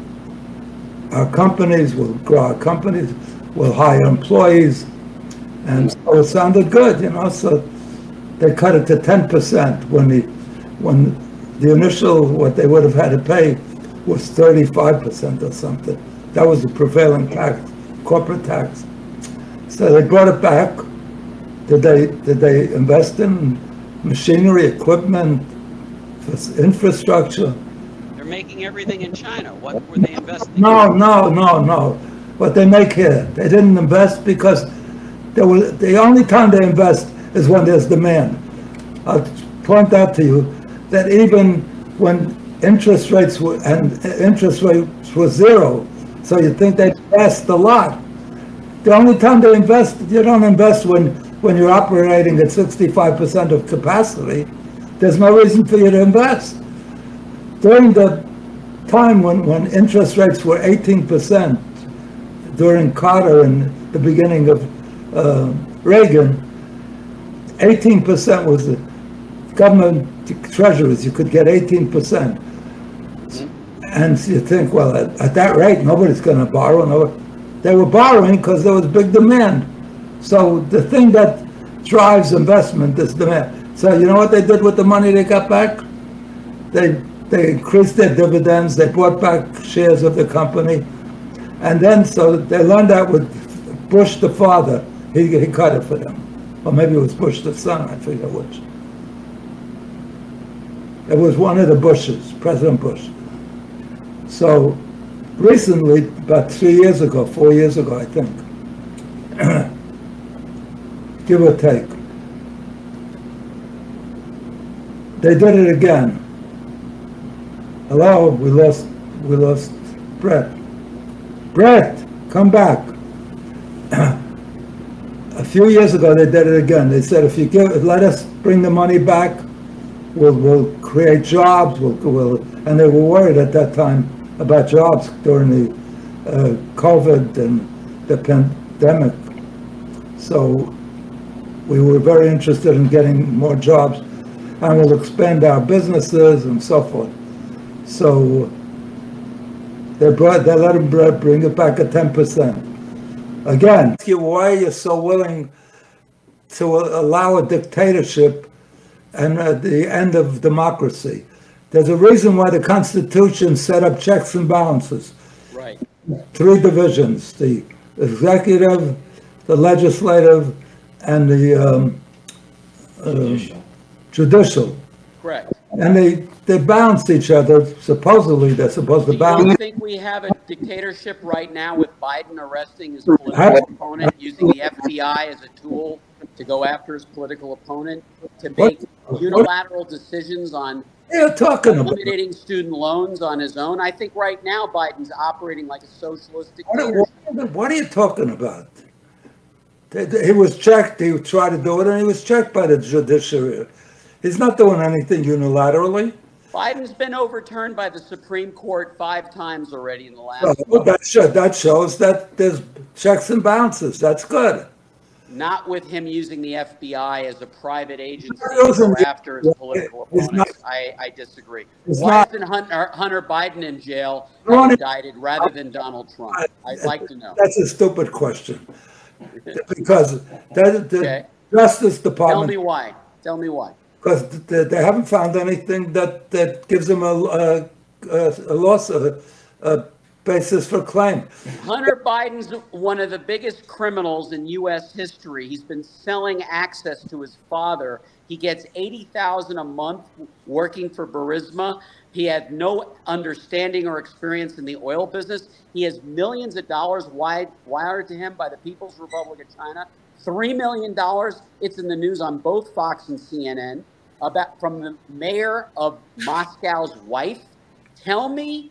our companies, we'll grow our companies, we'll hire employees. And so it sounded good, you know, so they cut it to ten percent when the, when the initial, what they would have had to pay was thirty-five percent or something. That was the prevailing tax, corporate tax. So they brought it back. Did they, did they invest in machinery, equipment, infrastructure? They're making everything in China. What were they investing? No, in? no, no, no. What they make here, they didn't invest because there was, the only time they invest is when there's demand. I'll point out to you that even when interest rates were, and interest rates were zero, so you'd think they'd invest a lot. The only time they invest, you don't invest when, when you're operating at 65% of capacity. There's no reason for you to invest. During the time when, when interest rates were 18%, during Carter and the beginning of uh, Reagan, 18% was the government treasuries. You could get 18%. And you think, well, at, at that rate, nobody's going to borrow. No, they were borrowing because there was big demand. So the thing that drives investment is demand. So you know what they did with the money they got back? They they increased their dividends. They bought back shares of the company, and then so they learned that with Bush the father. He, he cut it for them, or maybe it was Bush the son. I forget which. It was one of the Bushes, President Bush. So recently, about three years ago, four years ago, I think, [CLEARS THROAT] give or take, they did it again. Hello, we lost, we lost Brett. Brett, come back. [CLEARS THROAT] A few years ago, they did it again. They said, if you give, let us bring the money back, we'll, we'll create jobs, we'll, we'll, and they were worried at that time about jobs during the uh, COVID and the pandemic. So we were very interested in getting more jobs and we'll expand our businesses and so forth. So they brought, they let them bring it back at 10%. Again, why are you so willing to allow a dictatorship and at the end of democracy? There's a reason why the Constitution set up checks and balances. Right. Three divisions, the executive, the legislative, and the um, uh, judicial. Correct. And they, they balance each other. Supposedly, they're supposed to Do balance. you think we have a dictatorship right now with Biden arresting his political opponent, using the FBI as a tool to go after his political opponent, to make unilateral decisions on What are you about? eliminating student loans on his own? I think right now Biden's operating like a socialist What are, dictator. what are you talking about? He was checked, he tried to do it, and he was checked by the judiciary. He's not doing anything unilaterally. Biden's been overturned by the Supreme Court five times already in the last, Well, That shows, that shows that there's checks and balances. That's good. not with him using the FBI as a private agency Not to using go the- after his political He's not- opponents. I, I disagree. Why not- isn't Hunter, uh, Hunter Biden in jail I indicted rather than Donald Trump? I'd like to know. That's a stupid question. [LAUGHS] Because that, the Okay. Justice Department. Tell me why. Tell me why. Because they, haven't found anything that, that gives them a, a, a loss, a, a basis for claim. Hunter Biden's one of the biggest criminals in U.S. history. He's been selling access to his father. He gets eighty thousand a month working for Burisma. He had no understanding or experience in the oil business. He has millions of dollars wired, wired to him by the People's Republic of China. Three million dollars. It's in the news on both Fox and CNN about from the mayor of Moscow's wife. Tell me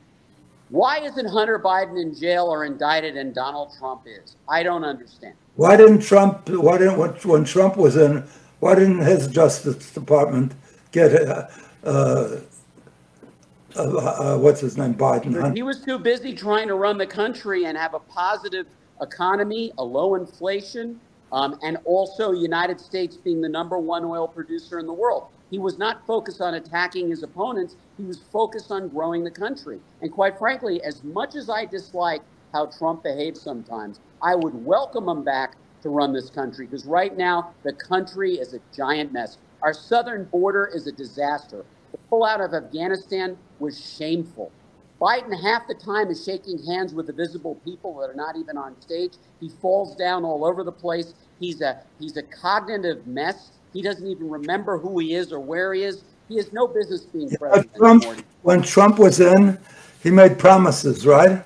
why isn't Hunter Biden in jail or indicted and Donald Trump is? I don't understand. Why didn't Trump, why didn't, when, when Trump was in, why didn't his Justice Department get, uh, uh, uh, uh, what's his name, Biden? He was too busy trying to run the country and have a positive economy, a low inflation, um, and also United States being the number one oil producer in the world. He was not focused on attacking his opponents. He was focused on growing the country. And quite frankly, as much as I dislike how Trump behaves sometimes, I would welcome him back to run this country because right now the country is a giant mess. Our southern border is a disaster. The pullout of Afghanistan was shameful. Biden half the time is shaking hands with the visible people that are not even on stage. He falls down all over the place. He's a he's a cognitive mess. He doesn't even remember who he is or where he is. He has no business being president Trump, when Trump was in, he made promises, right?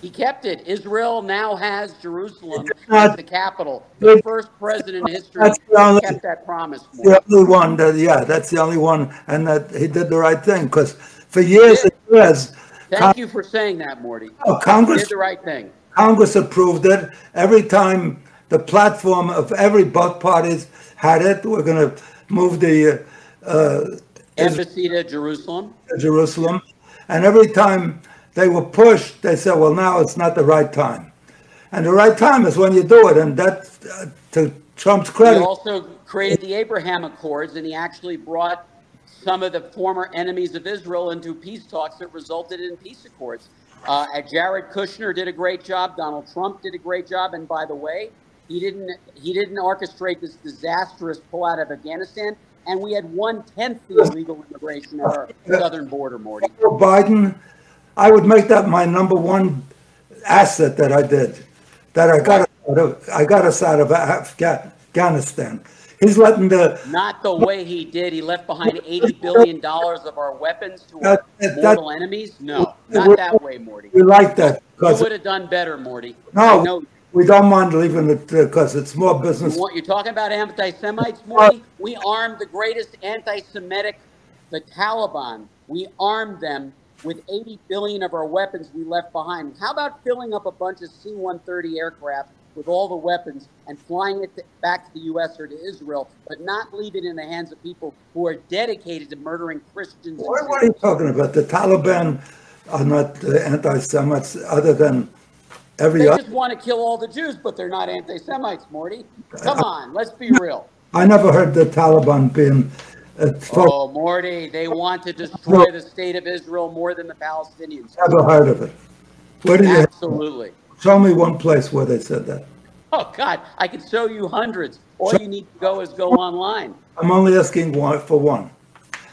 He kept it. Israel now has Jerusalem not- as the capital. The first president in history That's the only- kept that promise. The only one that, yeah, that's the only one, and that he did the right thing, because for years and years, Thank you for saying that, Morty. oh, Did Congress, the right thing. Congress approved it. Every time the platform of every, both parties had it, we're gonna move the, uh, Embassy to Jerusalem. Jerusalem. And every time they were pushed, they said, well, now it's not the right time. And the right time is when you do it, and that, uh, to Trump's He credit, also created the Abraham Accords, and he actually brought some of the former enemies of Israel into peace talks that resulted in peace accords. Uh, Jared Kushner did a great job. Donald Trump did a great job. And by the way, he didn't he didn't orchestrate this disastrous pullout of Afghanistan. And we had one tenth the illegal immigration at our southern border, Morty. Biden, I would make that my number one asset that I did, that I got, out of- I got us out of Afghanistan. He's letting the, Not the way he did. He left behind eighty billion dollars of our weapons to our That- that- mortal enemies. No, not that way, Morty. we like that, You would have done better, Morty. No. We don't mind leaving it, because it's more business. want, you're talking about anti-Semites, Morty? We armed the greatest anti-Semitic, the Taliban. We armed them with 80 billion of our weapons we left behind. How about filling up a bunch of C-130 aircraft with all the weapons and flying it back to the U.S. or to Israel, but not leave it in the hands of people who are dedicated to murdering Christians? What what are you talking about? The Taliban are not uh, anti-Semites, other than every They other. just want to kill all the Jews, but they're not anti-Semites, Morty. Come on, let's be real. I never heard the Taliban being, uh, Oh, Morty, they want to destroy the state of Israel more than the Palestinians. never heard of it. Where do you, Absolutely. show me one place where they said that. Oh, God, I could show you hundreds. All you need to go is go online. I'm only asking one for one.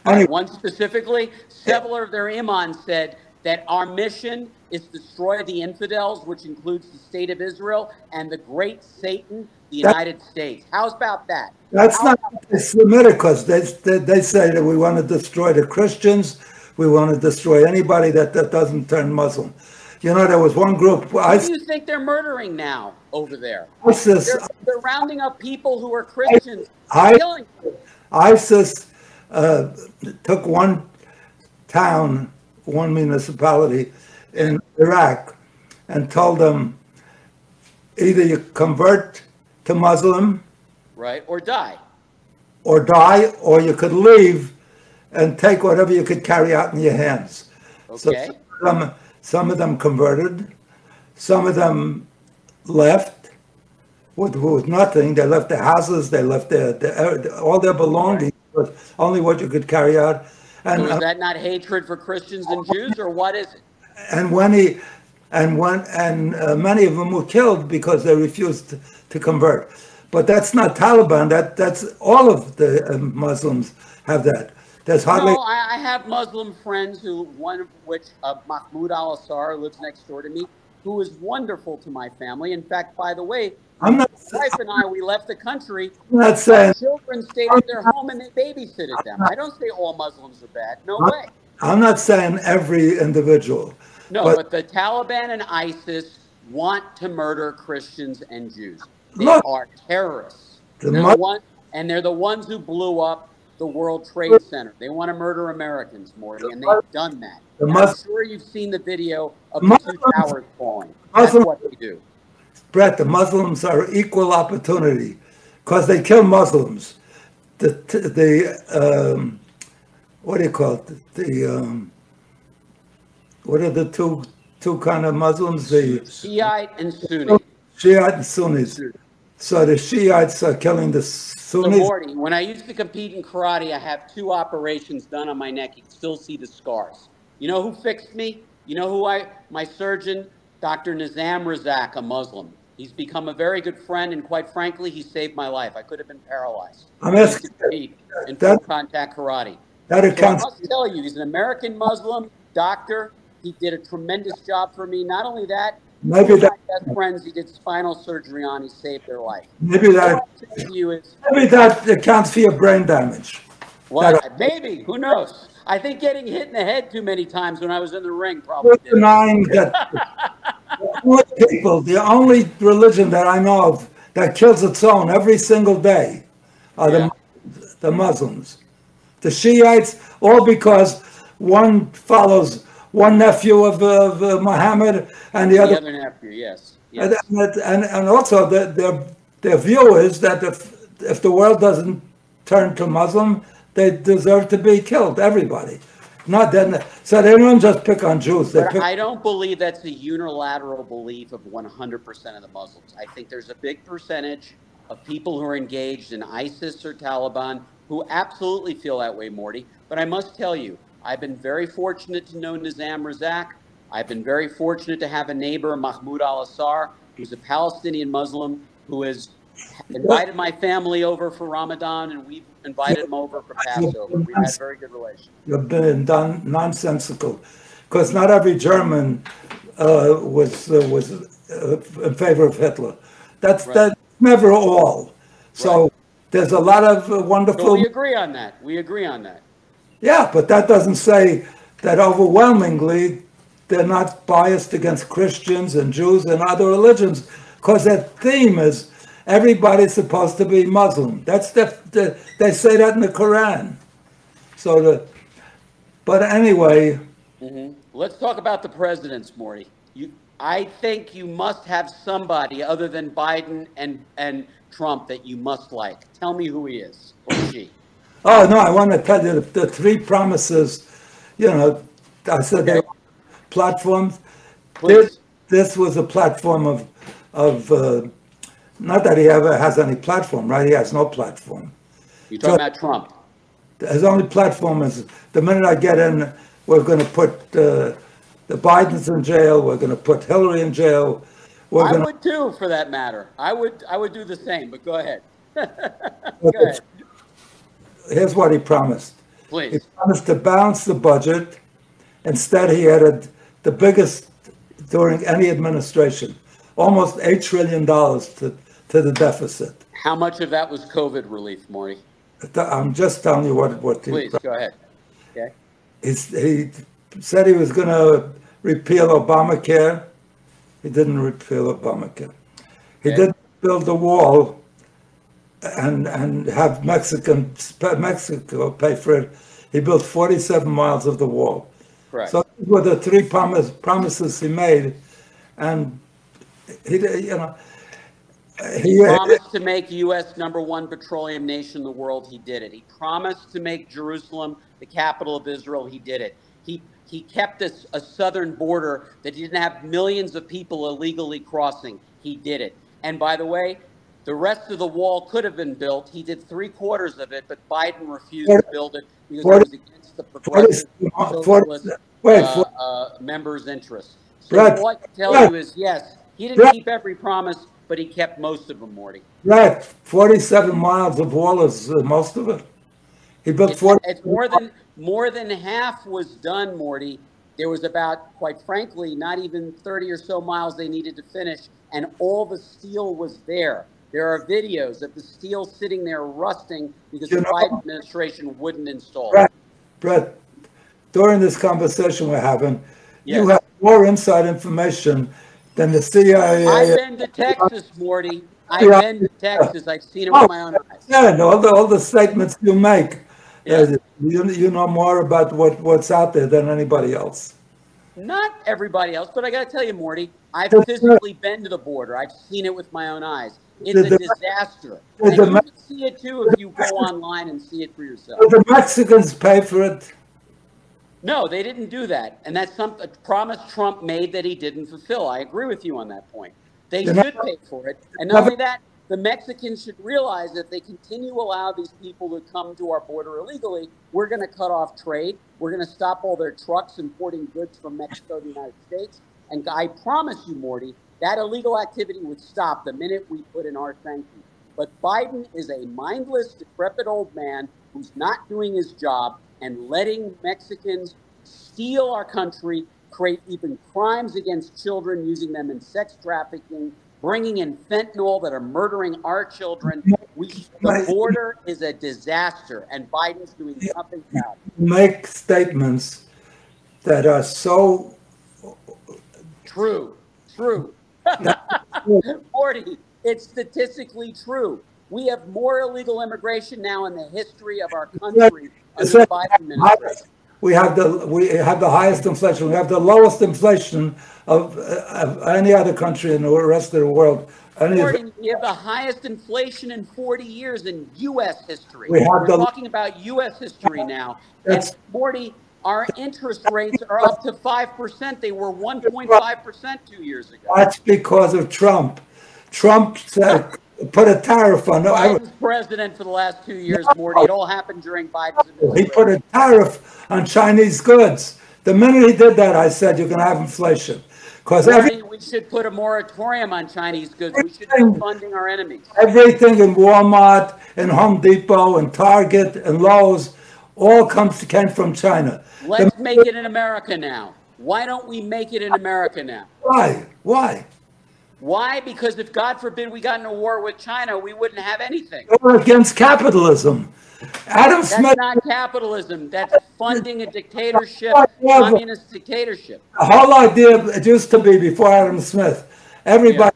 Anyway, One specifically, several of their imams said that our mission is destroy the infidels, which includes the state of Israel and the great Satan, the That- United States. How's about that? that's How not about- Semitic, because they, they, they say that we want to destroy the Christians, we want to destroy anybody that, that doesn't turn Muslim. You know, there was one group, Who ISIS, do you think they're murdering now over there? ISIS, They're, they're rounding up people who are Christians, I- killing. ISIS uh, took one town, one municipality in Iraq, and told them either you convert to Muslim right? Or die. or die, or you could leave and take whatever you could carry out in your hands. So Okay. some of them, some of them converted, some of them left with, with nothing. They left their houses, they left their, their all their belongings, but only what you could carry out. And So uh, is that not hatred for Christians and Jews, or what is it? And when he and when and uh, many of them were killed because they refused to, to convert. But that's not Taliban. That that's all of the uh, Muslims have that. There's hardly. No, I, I have Muslim friends who, one of which, uh, Mahmoud Al Assar, lives next door to me, who is wonderful to my family. In fact, by the way, I'm not. my wife and I, we left the country. I'm not saying. Children stayed at their home and they babysitted them. I don't say all Muslims are bad. No way. I'm not saying every individual. No, But- but, the Taliban and ISIS want to murder Christians and Jews. They Look. are terrorists. The They're the one, and they're the ones who blew up the World Trade Center. They want to murder Americans, Morty, and they've done that. The I'm sure you've seen the video of the Muslims- two towers falling. That's Muslims- what they do. Brett, the Muslims are equal opportunity because they kill Muslims. The the um, what do you call it? The um, what are the two two kind of Muslims? The Shiite and Sunni. Shiite and Sunnis. So the Shiites are killing the Sunnis. Morty, when I used to compete in karate, I have two operations done on my neck. You can still see the scars. You know who fixed me? You know who I? My surgeon, Dr. Nizam Razak, a Muslim. He's become a very good friend, and quite frankly, he saved my life. I could have been paralyzed. I'm asking in full contact karate. That So I must tell you, he's an American Muslim doctor. He did a tremendous job for me. Not only that, Maybe that my best friends he did spinal surgery on. He saved their life. maybe that I'm saying you is, maybe that accounts for your brain damage. what? Maybe. Who knows? I think getting hit in the head too many times when I was in the ring probably did. denying that. [LAUGHS] only people, the only religion that I know of that kills its own every single day are Yeah. the, the Muslims. The Shiites, all because one follows one nephew of, of uh, Muhammad and the The other other nephew, yes. And, yes. and, and also the, their, their view is that if, if the world doesn't turn to Muslim, they deserve to be killed, everybody. Not then, so they don't just pick on Jews, they But I don't believe that's a unilateral belief of 100% of the Muslims. I think there's a big percentage of people who are engaged in ISIS or Taliban who absolutely feel that way, Morty. But I must tell you, I've been very fortunate to know Nizam Razak. I've been very fortunate to have a neighbor, Mahmoud al Assar, who's a Palestinian Muslim who has invited my family over for Ramadan, and we've invited him over for Passover. We've had very good relationship. have been done nonsensical. Because not every German uh, was, uh, was uh, in favor of Hitler. That's, Right. that's never all. So there's a lot of uh, So wonderful. we agree on that. We agree on that. Yeah, but that doesn't say that overwhelmingly they're not biased against Christians and Jews and other religions, because their theme is everybody's supposed to be Muslim. That's the, the they say that in the Quran. So the, but anyway, Let's talk about the presidents, Morty. You, I think you must have somebody other than Biden and and Trump that you must like. Tell me who he is or she. oh no, I want to tell you the, the three promises. You know, I said Okay. platforms. This, this was a platform of of uh, not that he ever has any platform, right? He has no platform. You're talking about Trump. His only platform is the minute I get in, we're going to put uh, the Bidens in jail. We're going to put Hillary in jail. We're I would too, for that matter. I would I would do the same. But go ahead. [LAUGHS] go ahead. Here's what he promised. Please. He promised to balance the budget. Instead, he added the biggest during any administration, almost eight trillion dollars to to the deficit. How much of that was COVID relief, Morty? I'm just telling you what what he Please go ahead. Okay. He's, he said he was going to repeal Obamacare. He didn't repeal Obamacare. He Okay. did build a wall and and have Mexican Mexico pay for it. He built 47 miles of the wall. Correct. So these were the three promise, promises he made, and he you know he promised to make U.S. number one petroleum nation in the world. He did it. He promised to make Jerusalem the capital of Israel. He did it. He he kept a, a southern border that didn't have millions of people illegally crossing. He did it. And by the way, the rest of the wall could have been built. He did three quarters of it, but Biden refused to build it because it was against the progressive 40 socialist wait, uh, uh, members' interests. So Brett, all I can tell Brett. you is yes, he didn't Brett. keep every promise, but he kept most of them, Morty. right 47 miles of wall is uh, most of it. He built It's, 40. it's more than more than half was done, Morty. There was about, quite frankly, not even 30 or so miles they needed to finish, and all the steel was there. There are videos of the steel sitting there rusting because You the know- Biden administration wouldn't install it. Brett, Brett, during this conversation we're having, you have more inside information than the CIA. I've been to Texas, Morty. I've been to Texas. I've seen it Oh, with my own eyes. Yeah, and all the, all the statements you make, Yeah. you, you know more about what, what's out there than anybody else. Not everybody else, but I got to tell you, Morty, I've the- physically been to the border. I've seen it with my own eyes. It's Does a disaster. And the you can see it too if you go online and see it for yourself. The Mexicans pay for it? No, they didn't do that. And that's some a promise Trump made that he didn't fulfill. I agree with you on that point. They not- should pay for it. And not only that, the Mexicans should realize that if they continue to allow these people to come to our border illegally, we're going to cut off trade. We're going to stop all their trucks importing goods from Mexico to the United States. And I promise you, Morty, that illegal activity would stop the minute we put in our sanctions. But Biden is a mindless, decrepit old man who's not doing his job and letting Mexicans steal our country, create even crimes against children, using them in sex trafficking, bringing in fentanyl that are murdering our children. We, the border is a disaster, and Biden's doing nothing about it. Make statements that are so True. true. [LAUGHS] Morty, it's statistically true. We have more illegal immigration now in the history of our country under the Biden administration. We have the, we have the highest inflation. We have the lowest inflation of, of any other country in the rest of the world. Any of- Morty, we have the highest inflation in 40 years in U.S. history. We the- talking about U.S. history now. That's- Morty, our interest rates are up to 5%. They were 1.5% two years ago. That's because of Trump. Trump said, put a tariff on, I- Biden's president for the last two years, Morty. It all happened during Biden's he put a tariff on Chinese goods. The minute he did that, I said, you're gonna have inflation. Because every, we should put a moratorium on Chinese goods. We should be funding our enemies. everything in Walmart and Home Depot and Target and Lowe's all comes, came from China. Let's make it in America now. Why don't we make it in America now? Why? Why? Why? Because if God forbid we got in a war with China, we wouldn't have anything. We're against capitalism. Adam That's Smith, not capitalism. That's funding a dictatorship, communist dictatorship. the whole idea, it used to be before Adam Smith, everybody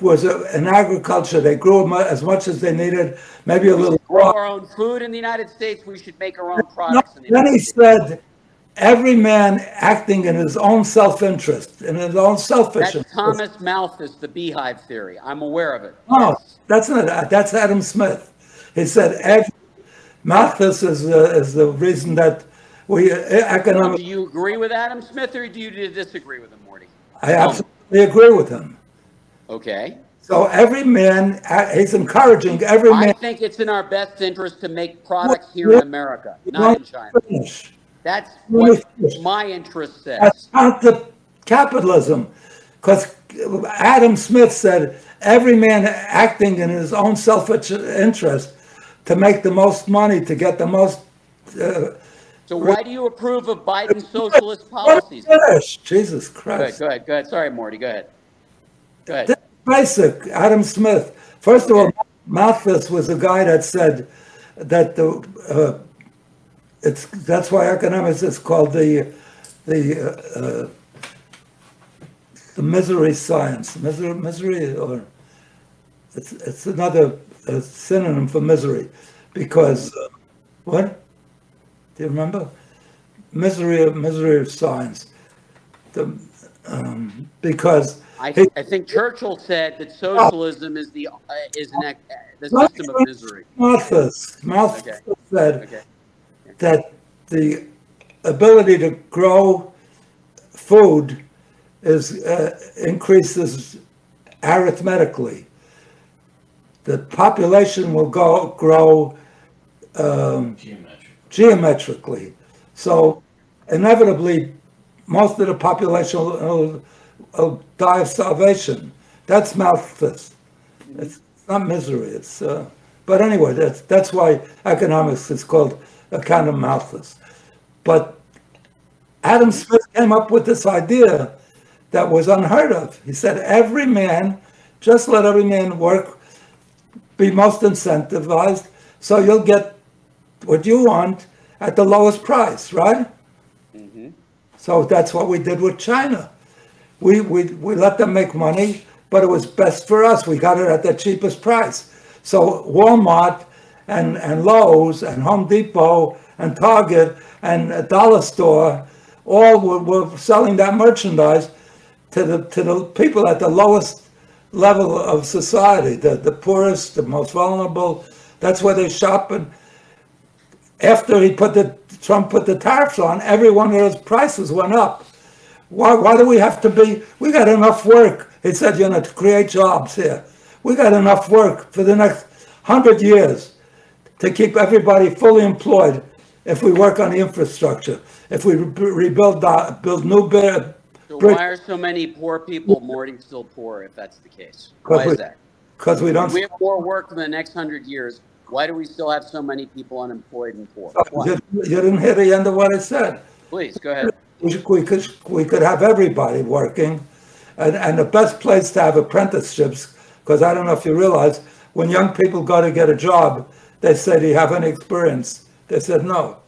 was uh, in agriculture. They grew as much as they needed, maybe a little Grow our own food in the United States. We should make our own No, products the Then he said, every man acting in his own self-interest, in his own selfish. That's Thomas Malthus, the beehive theory. I'm aware of it. No, that's not, that's Adam Smith. He said, every, Malthus is, uh, is the reason that we, uh, Do you agree with Adam Smith or do you disagree with him, Morty? I absolutely agree with him. Okay. So every man, uh, he's encouraging every man. I think it's in our best interest to make products here in America, not in China. Finish. That's what my interest says. That's not the capitalism, because Adam Smith said every man acting in his own selfish interest to make the most money, to get the most. Uh, So why do you approve of Biden's socialist policies? finish. Jesus Go Christ. ahead, go ahead, go ahead. Sorry, Morty, go ahead. Go ahead. That's basic. Adam Smith. First of all, Malthus was a guy that said that the uh, it's that's why economics is called the the uh, uh, the misery science. Misery, misery, or it's it's another uh, synonym for misery, because uh, what? Do you remember? Misery, misery of science. The um, because I, he- I think Churchill said that socialism is the uh, is an uh, the system of misery. Malthus, Malthus Okay. said Okay. That the ability to grow food is uh, increases arithmetically. The population will go grow um, geometrically. So inevitably, most of the population will, will, will die of starvation. That's Malthus. It's not misery. It's uh, but anyway, that's that's why economics is called economic mouthless. But Adam Smith came up with this idea that was unheard of. He said, every man, just let every man work, be most incentivized, so you'll get what you want at the lowest price, right? Mm-hmm. So that's what we did with China. We, we, we let them make money, but it was best for us. We got it at the cheapest price. So Walmart and, and Lowe's and Home Depot and Target and a dollar store all were, were selling that merchandise to the, to the people at the lowest level of society, the, the poorest, the most vulnerable. That's where they shop. And after he put the, Trump put the tariffs on, every one of those prices went up. Why, why do we have to be, we got enough work. He said, you know, to create jobs here. We got enough work for the next hundred years to keep everybody fully employed if we work on the infrastructure, if we re- rebuild, the- build new bid. So why are so many poor people, Morty, still poor if that's the case? Why is that? Because we don't. we have more work for the next hundred years, why do we still have so many people unemployed and poor? Oh, why? You you didn't hear the end of what I said. Please, go ahead. We we could, we could have everybody working. And, and the best place to have apprenticeships, because I don't know if you realize, when young people go to get a job, they said, do you have any experience? They said, no.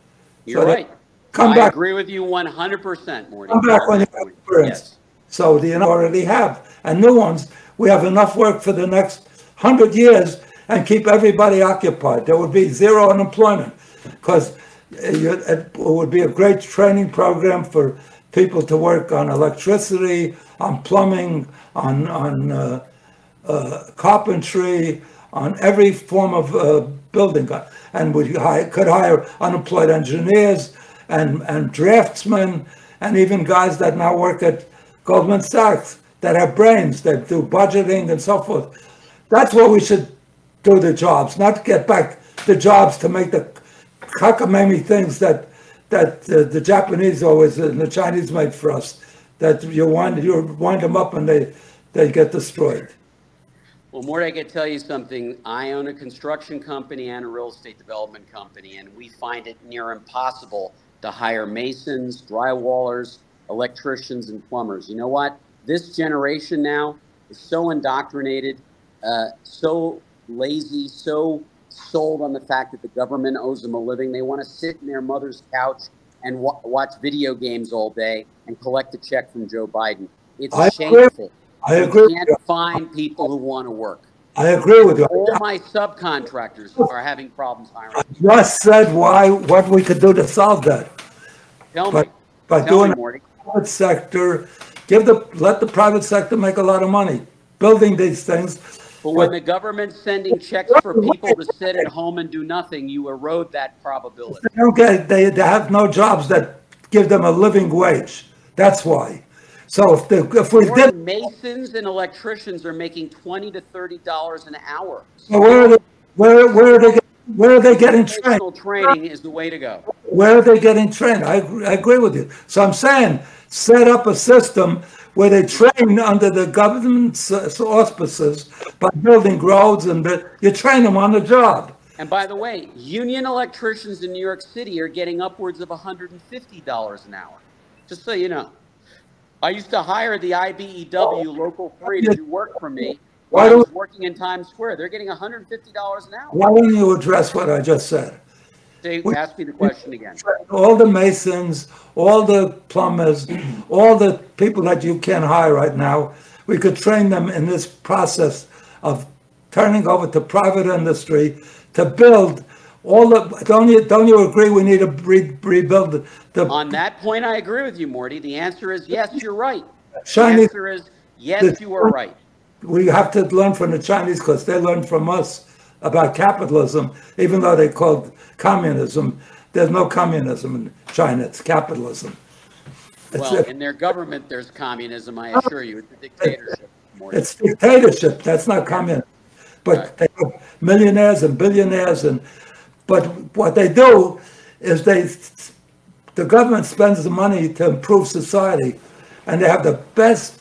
You're So right. Come I back, agree with you one hundred percent, Morty. come back when you have experience. Yes. So already have, and new ones. We have enough work for the next hundred years and keep everybody occupied. There would be zero unemployment because it would be a great training program for people to work on electricity, on plumbing, on on uh, uh, carpentry, on every form of uh, building, and we could hire unemployed engineers and and draftsmen, and even guys that now work at Goldman Sachs that have brains that do budgeting and so forth. That's what we should do the jobs, not get back the jobs to make the cockamamie things that that uh, the Japanese always and the Chinese made for us. That you wind you wind them up and they they get destroyed. Well, Morty, I can tell you something. I own a construction company and a real estate development company, and we find it near impossible to hire masons, drywallers, electricians, and plumbers. You know what? This generation now is so indoctrinated, uh, so lazy, so sold on the fact that the government owes them a living. They want to sit in their mother's couch and wa- watch video games all day and collect a check from Joe Biden. It's I shameful. Agree. I agree. You can't find people who want to work. I agree with you. All my subcontractors are having problems hiring. I just said why what we could do to solve that. Tell me. By Tell doing me, Morty. private sector, give the let the private sector make a lot of money building these things. But when the government's sending checks for people to sit at home and do nothing, you erode that probability. They don't get they, they have no jobs that give them a living wage. That's why. So if the if we More did masons and electricians are making twenty to thirty dollars an hour. so where are they, where where are they where are they getting trained? Training is the way to go. Where are they getting trained? I agree, I agree with you. So I'm saying set up a system where they train under the government's uh, auspices by building roads and you train them on the job. And by the way, union electricians in New York City are getting upwards of $150 an hour. Just so you know. I used to hire the IBEW Local 3 to do work for me Why don't- was working in Times Square. They're getting $150 an hour. Why don't you address what I just said? Dave, ask me the question again. All the masons, all the plumbers, all the people that you can't hire right now, we could train them in this process of turning over to private industry to build all the, don't you, don't you agree we need to re- rebuild the- the On that point, I agree with you, Morty. The answer is yes, you're right. The Chinese, answer is yes, you are right. we have to learn from the Chinese because they learned from us about capitalism, even though they called communism. There's no communism in China, it's capitalism. It's, Well, in their government, there's communism, I assure you. It's a dictatorship, Morty. it's dictatorship, that's not communism. But Right. they have millionaires and billionaires and, but what they do is they, the government spends the money to improve society and they have the best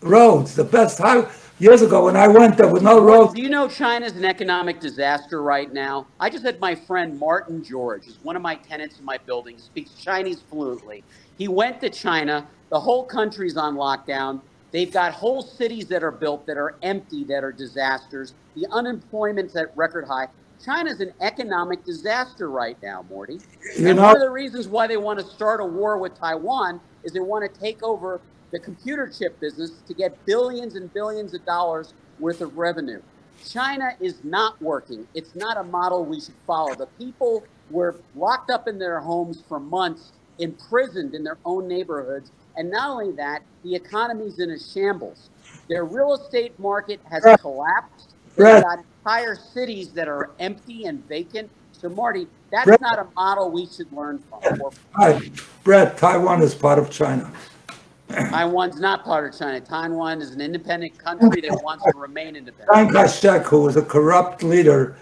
roads, the best highway. Years ago, when I went, there was no roads. Do you know China's an economic disaster right now? I just had my friend Martin George, who's one of my tenants in my building, speaks Chinese fluently. He went to China. The whole country's on lockdown. They've got whole cities that are built that are empty, that are disasters. The unemployment's at record high. China's an economic disaster right now, Morty. You and know- one of the reasons why they want to start a war with Taiwan is they want to take over the computer chip business to get billions and billions of dollars worth of revenue. China is not working. It's not a model we should follow. The people were locked up in their homes for months, imprisoned in their own neighborhoods. And not only that, the economy's in a shambles. Their real estate market has collapsed. Right. got entire cities that are empty and vacant. So, Morty, that's Right. not a model we should learn from. Hi, Brett, Taiwan is part of China. [CLEARS THROAT] Taiwan's not part of China. Taiwan is an independent country that wants to remain independent. Chiang. Kai-shek, who was a corrupt leader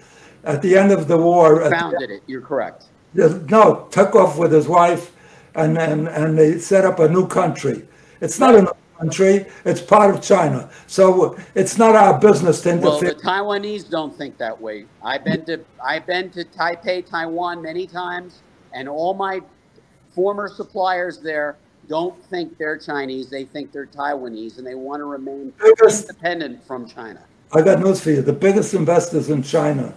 at the end of the war, at the- Founded it. You're correct. no, took off with his wife and, and, and they set up a new country. It's not a new country, it's part of China. So it's not our business to interfere. Well, the. Taiwanese don't think that way. I've been to I've been to Taipei, Taiwan many times, and all my former suppliers there don't think they're Chinese. They think they're Taiwanese, and they want to remain Biggest- independent from China. I got news for you. The biggest investors in China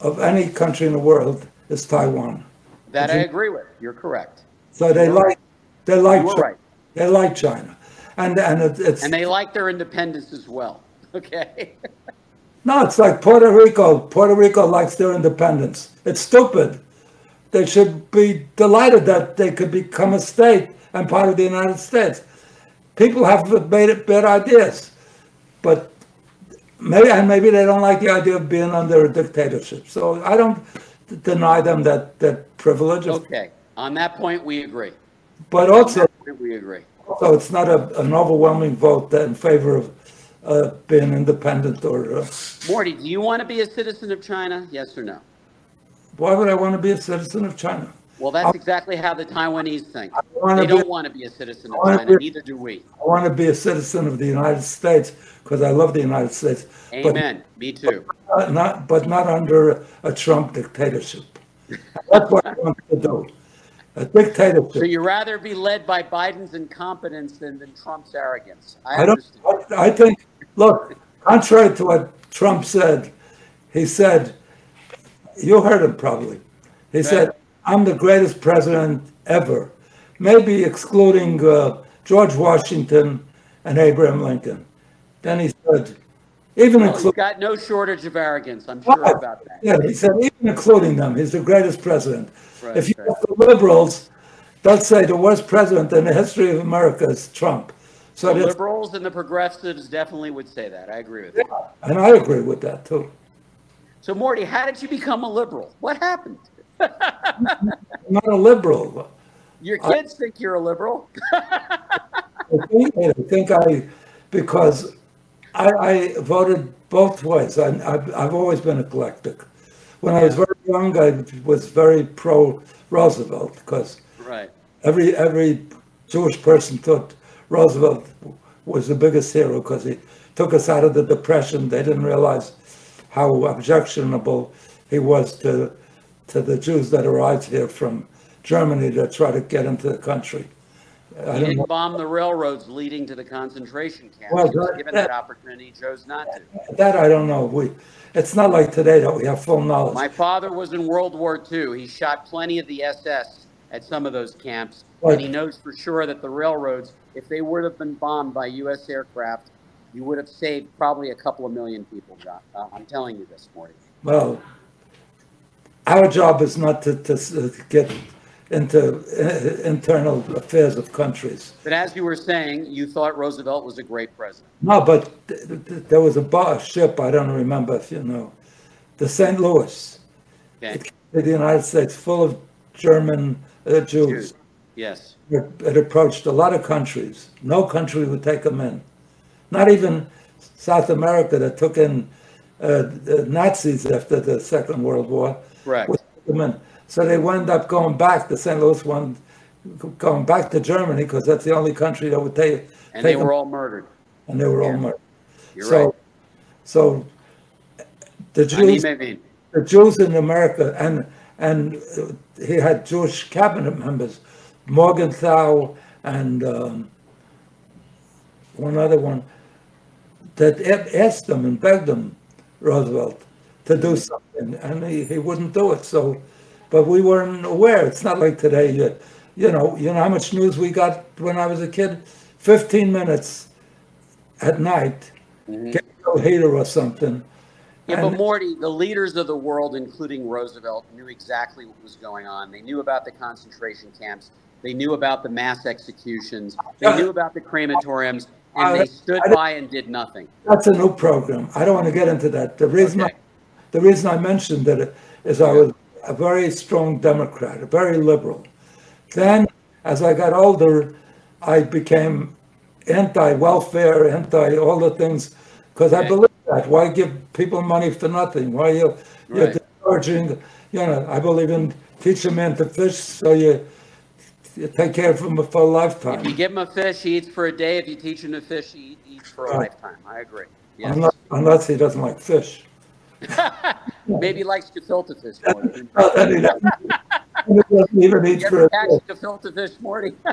of any country in the world is Taiwan. That I agree with. You're correct. So they You're like, right. they like, China. right. they like China. And, and it- it's, And they like their independence as well. [LAUGHS] Okay. no, it's like Puerto Rico. Puerto Rico likes their independence. It's stupid. They should be delighted that they could become a state and part of the United States. People have made it bad ideas, but maybe, and maybe they don't like the idea of being under a dictatorship. So I don't deny them that, that privilege. Okay. On that point, we agree. But also, We agree. So it's not a, an overwhelming vote in favor of uh, being independent or, uh, Morty, do you want to be a citizen of China? Yes or no? why would I want to be a citizen of China? Well, that's exactly how the Taiwanese think. They be- don't want to be a citizen of China, be- neither do we. I want to be a citizen of the United States because I love the United States. but Amen. Me too. not- Not, but not under a Trump dictatorship. That's what I want to do. A So you'd rather be led by Biden's incompetence than, than Trump's arrogance. I I don't. I I think, look, contrary to what Trump said, he said, you heard him probably. He said, I'm the greatest president ever, maybe excluding uh, George Washington and Abraham Lincoln. Then he said, even Well, including, got no shortage of arrogance. I'm sure about that. yeah, he said, even including them, he's the greatest president. Right, If you right. ask the liberals, they'll say the worst president in the history of America is Trump. So The liberals and the progressives definitely would say that. I agree with that. And I agree with that too. So, Morty, how did you become a liberal? What happened? I'm [LAUGHS] not a liberal. Your kids think you're a liberal. [LAUGHS] I think I, think I because I, I voted both ways. I, I've, I've always been eclectic. When I was very young, I was very pro Roosevelt because Right. every every Jewish person thought Roosevelt was the biggest hero because he took us out of the depression. They didn't realize how objectionable he was to to the Jews that arrived here from Germany to try to get into the country. I He didn't bomb the railroads leading to the concentration camps. Well, that- given that opportunity, chose not to. That I don't know. We, it's not like today that we have full knowledge. My father was in World War II. He shot plenty of the SS at some of those camps. Right. And he knows for sure that the railroads, if they would have been bombed by U.S. aircraft, you would have saved probably a couple of million people, John. Uh, I'm telling you this, Morty. Well, our job is not to, to s- get into uh, internal affairs of countries. But as you were saying, you thought Roosevelt was a great president. No, but th- th- there was a bar, ship, I don't remember if you know, the St. Louis, Okay? the United States, full of German uh, Jews. Jews. Yes. It it approached a lot of countries. No country would take them in. Not even South America that took in uh, Nazis after the Second World War. Correct. would take them in. So they wound up going back. The St. Louis one going back to Germany because that's the only country that would take. And take they them, were all murdered. and they were all murdered. You're so, right. so the I Jews, mean, the Jews in America, and and he had Jewish cabinet members, Morgenthau and um, one other one, that asked him and begged him, Roosevelt, to do something, and he, he wouldn't do it. So, but we weren't aware. It's not like today. You, you know, you know how much news we got when I was a kid. Fifteen minutes at night, mm-hmm. get a heater or something. Yeah, but Morty, the leaders of the world, including Roosevelt, knew exactly what was going on. They knew about the concentration camps. They knew about the mass executions. They knew about the crematoriums, and I- they stood by and did nothing. That's a new program. I don't want to get into that. The reason, Okay. I, the reason I mentioned it is I was a very strong Democrat, a very liberal. Then, as I got older, I became anti-welfare, anti all the things, because I believe that. Why give people money for nothing? Why you you're Right. discouraging? You know, I believe in teach a man to fish, so you, you take care of him for a lifetime. If you give him a fish, he eats for a day. If you teach him to fish, he eats for a Right. lifetime. I agree. Yes. Unless, unless he doesn't like fish. [LAUGHS] Maybe likes gefilte fish. Morty. No, then he doesn't, he doesn't even eat You for ever a catch fish. gefilte fish, Morty? [LAUGHS]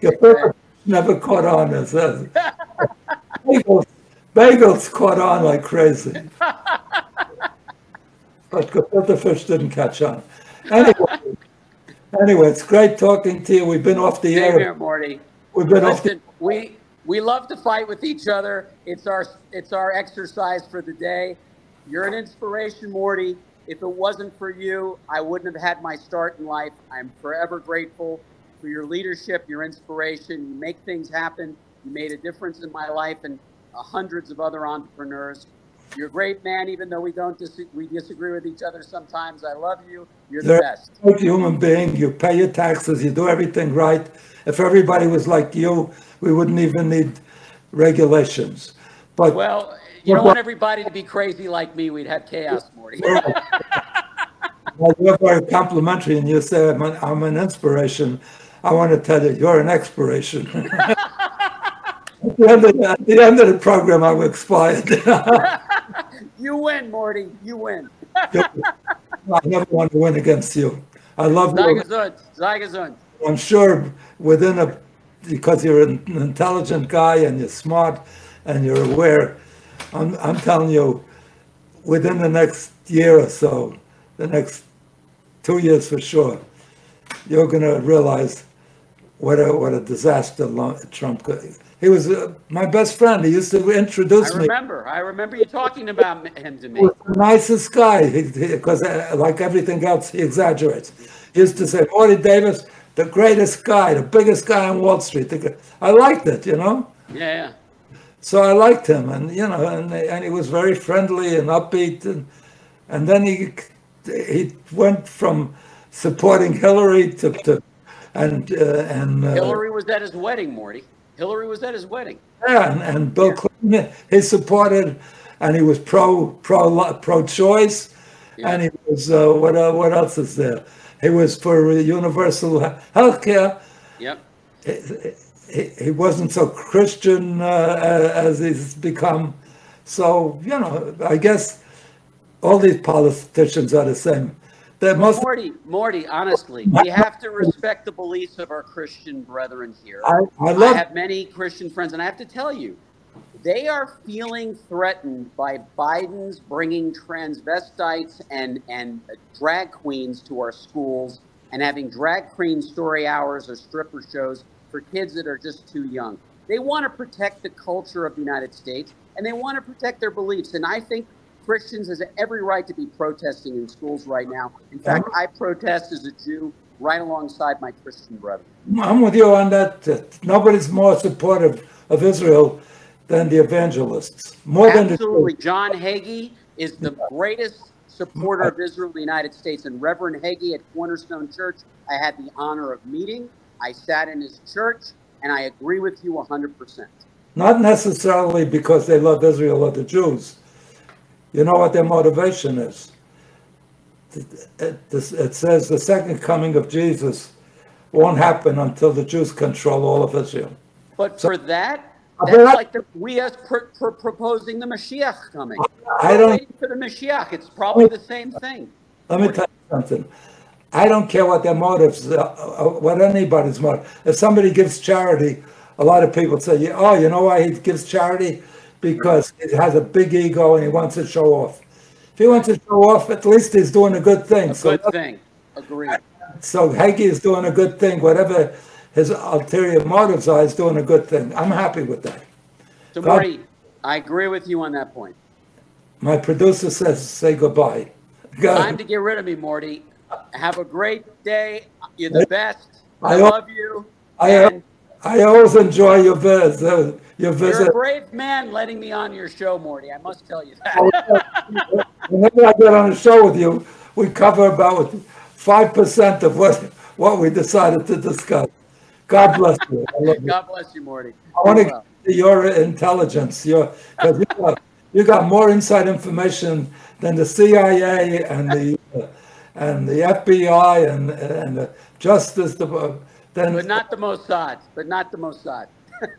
Gefilte never caught on as as- [LAUGHS] bagels. Bagels caught on like crazy, [LAUGHS] but gefilte fish didn't catch on. Anyway, anyway, it's great talking to you. We've been off the Same here, air. Morty. we've been off. Listen, we we love to fight with each other. It's our it's our exercise for the day. You're an inspiration, Morty. If it wasn't for you, I wouldn't have had my start in life. I'm forever grateful for your leadership, your inspiration. You make things happen. You made a difference in my life and uh, hundreds of other entrepreneurs. You're a great man, even though we don't dis- we disagree with each other sometimes. I love you. You're the You're best. a good human being. You pay your taxes. You do everything right. If everybody was like you, we wouldn't even need regulations. But Well, you don't want everybody to be crazy like me. We'd have chaos, Morty. Well, you're very complimentary, and you say I'm an, I'm an inspiration. I want to tell you, you're an expiration. [LAUGHS] at, the end of, the- at the end of the program, I will expired. [LAUGHS] you win, Morty. You win. [LAUGHS] I never want to win against you. I love you. Zygazund. Zygazund. I'm sure within a, because you're an intelligent guy and you're smart and you're aware, I'm, I'm telling you, within the next year or so, the next two years for sure, you're going to realize what a, what a disaster Trump could. He was uh, my best friend. He used to introduce me. I remember. I remember you talking about him to He me. was the nicest guy because, like everything else, he exaggerates. He used to say, Morty Davis, the greatest guy, the biggest guy on Wall Street. I liked it, you know? Yeah, So I liked him, and, you know, and, and he was very friendly and upbeat. And, and then he, he went from supporting Hillary to, to and, uh, and, uh, Hillary was at his wedding, Morty. Hillary was at his wedding. Yeah, and, and Bill Clinton, he supported, and he was pro pro pro choice, and he was uh, what uh, what else is there? He was for universal health care. Yep. He, he wasn't so Christian uh, as he's become. So you know, I guess all these politicians are the same. They're most. Morty, Morty, honestly, we have to respect the beliefs of our Christian brethren here. I, I I love. have many Christian friends, and I have to tell you, they are feeling threatened by Biden's bringing transvestites and and drag queens to our schools and having drag queen story hours or stripper shows for kids that are just too young. They want to protect the culture of the United States and they want to protect their beliefs. And I think Christians has every right to be protesting in schools right now. In fact, I protest as a Jew right alongside my Christian brother. I'm with you on that. Nobody's more supportive of Israel than the evangelists. More than the Absolutely. John Hagee is the greatest supporter of Israel in the United States. And Reverend Hagee at Cornerstone Church, I had the honor of meeting. I sat in his church, and I agree with you 100%. Not necessarily because they love Israel or the Jews. You know what their motivation is? It, says the second coming of Jesus won't happen until the Jews control all of Israel. But for that, that's like the, we us pr- pr- proposing the Mashiach coming. I don't- for the Mashiach. It's probably the same thing. Let me tell you something. I don't care what their motives, uh, uh, what anybody's motive. If somebody gives charity, a lot of people say, "Oh, you know why he gives charity? Because he has a big ego and he wants to show off." If he wants to show off, at least he's doing a good thing. So Good thing. Agree. So Hagee is doing a good thing. Whatever his ulterior motives are, he's doing a good thing. I'm happy with that. So, God- Morty, I agree with you on that point. My producer says, say goodbye. [LAUGHS] Go. Time to get rid of me, Morty. Have a great day. You're the best. I I- love you. I, And I always enjoy your visit. Your you're visit. a brave man letting me on your show, Morty. I must tell you that. Whenever I get on a show with you, we cover about five percent of what what we decided to discuss. God bless you. Love you. God bless you, Morty. I want Be to well. your intelligence. Your you got, you got more inside information than the CIA and the uh, and the FBI and and the Justice Department. Then But not the Mossad. But not the Mossad. [LAUGHS]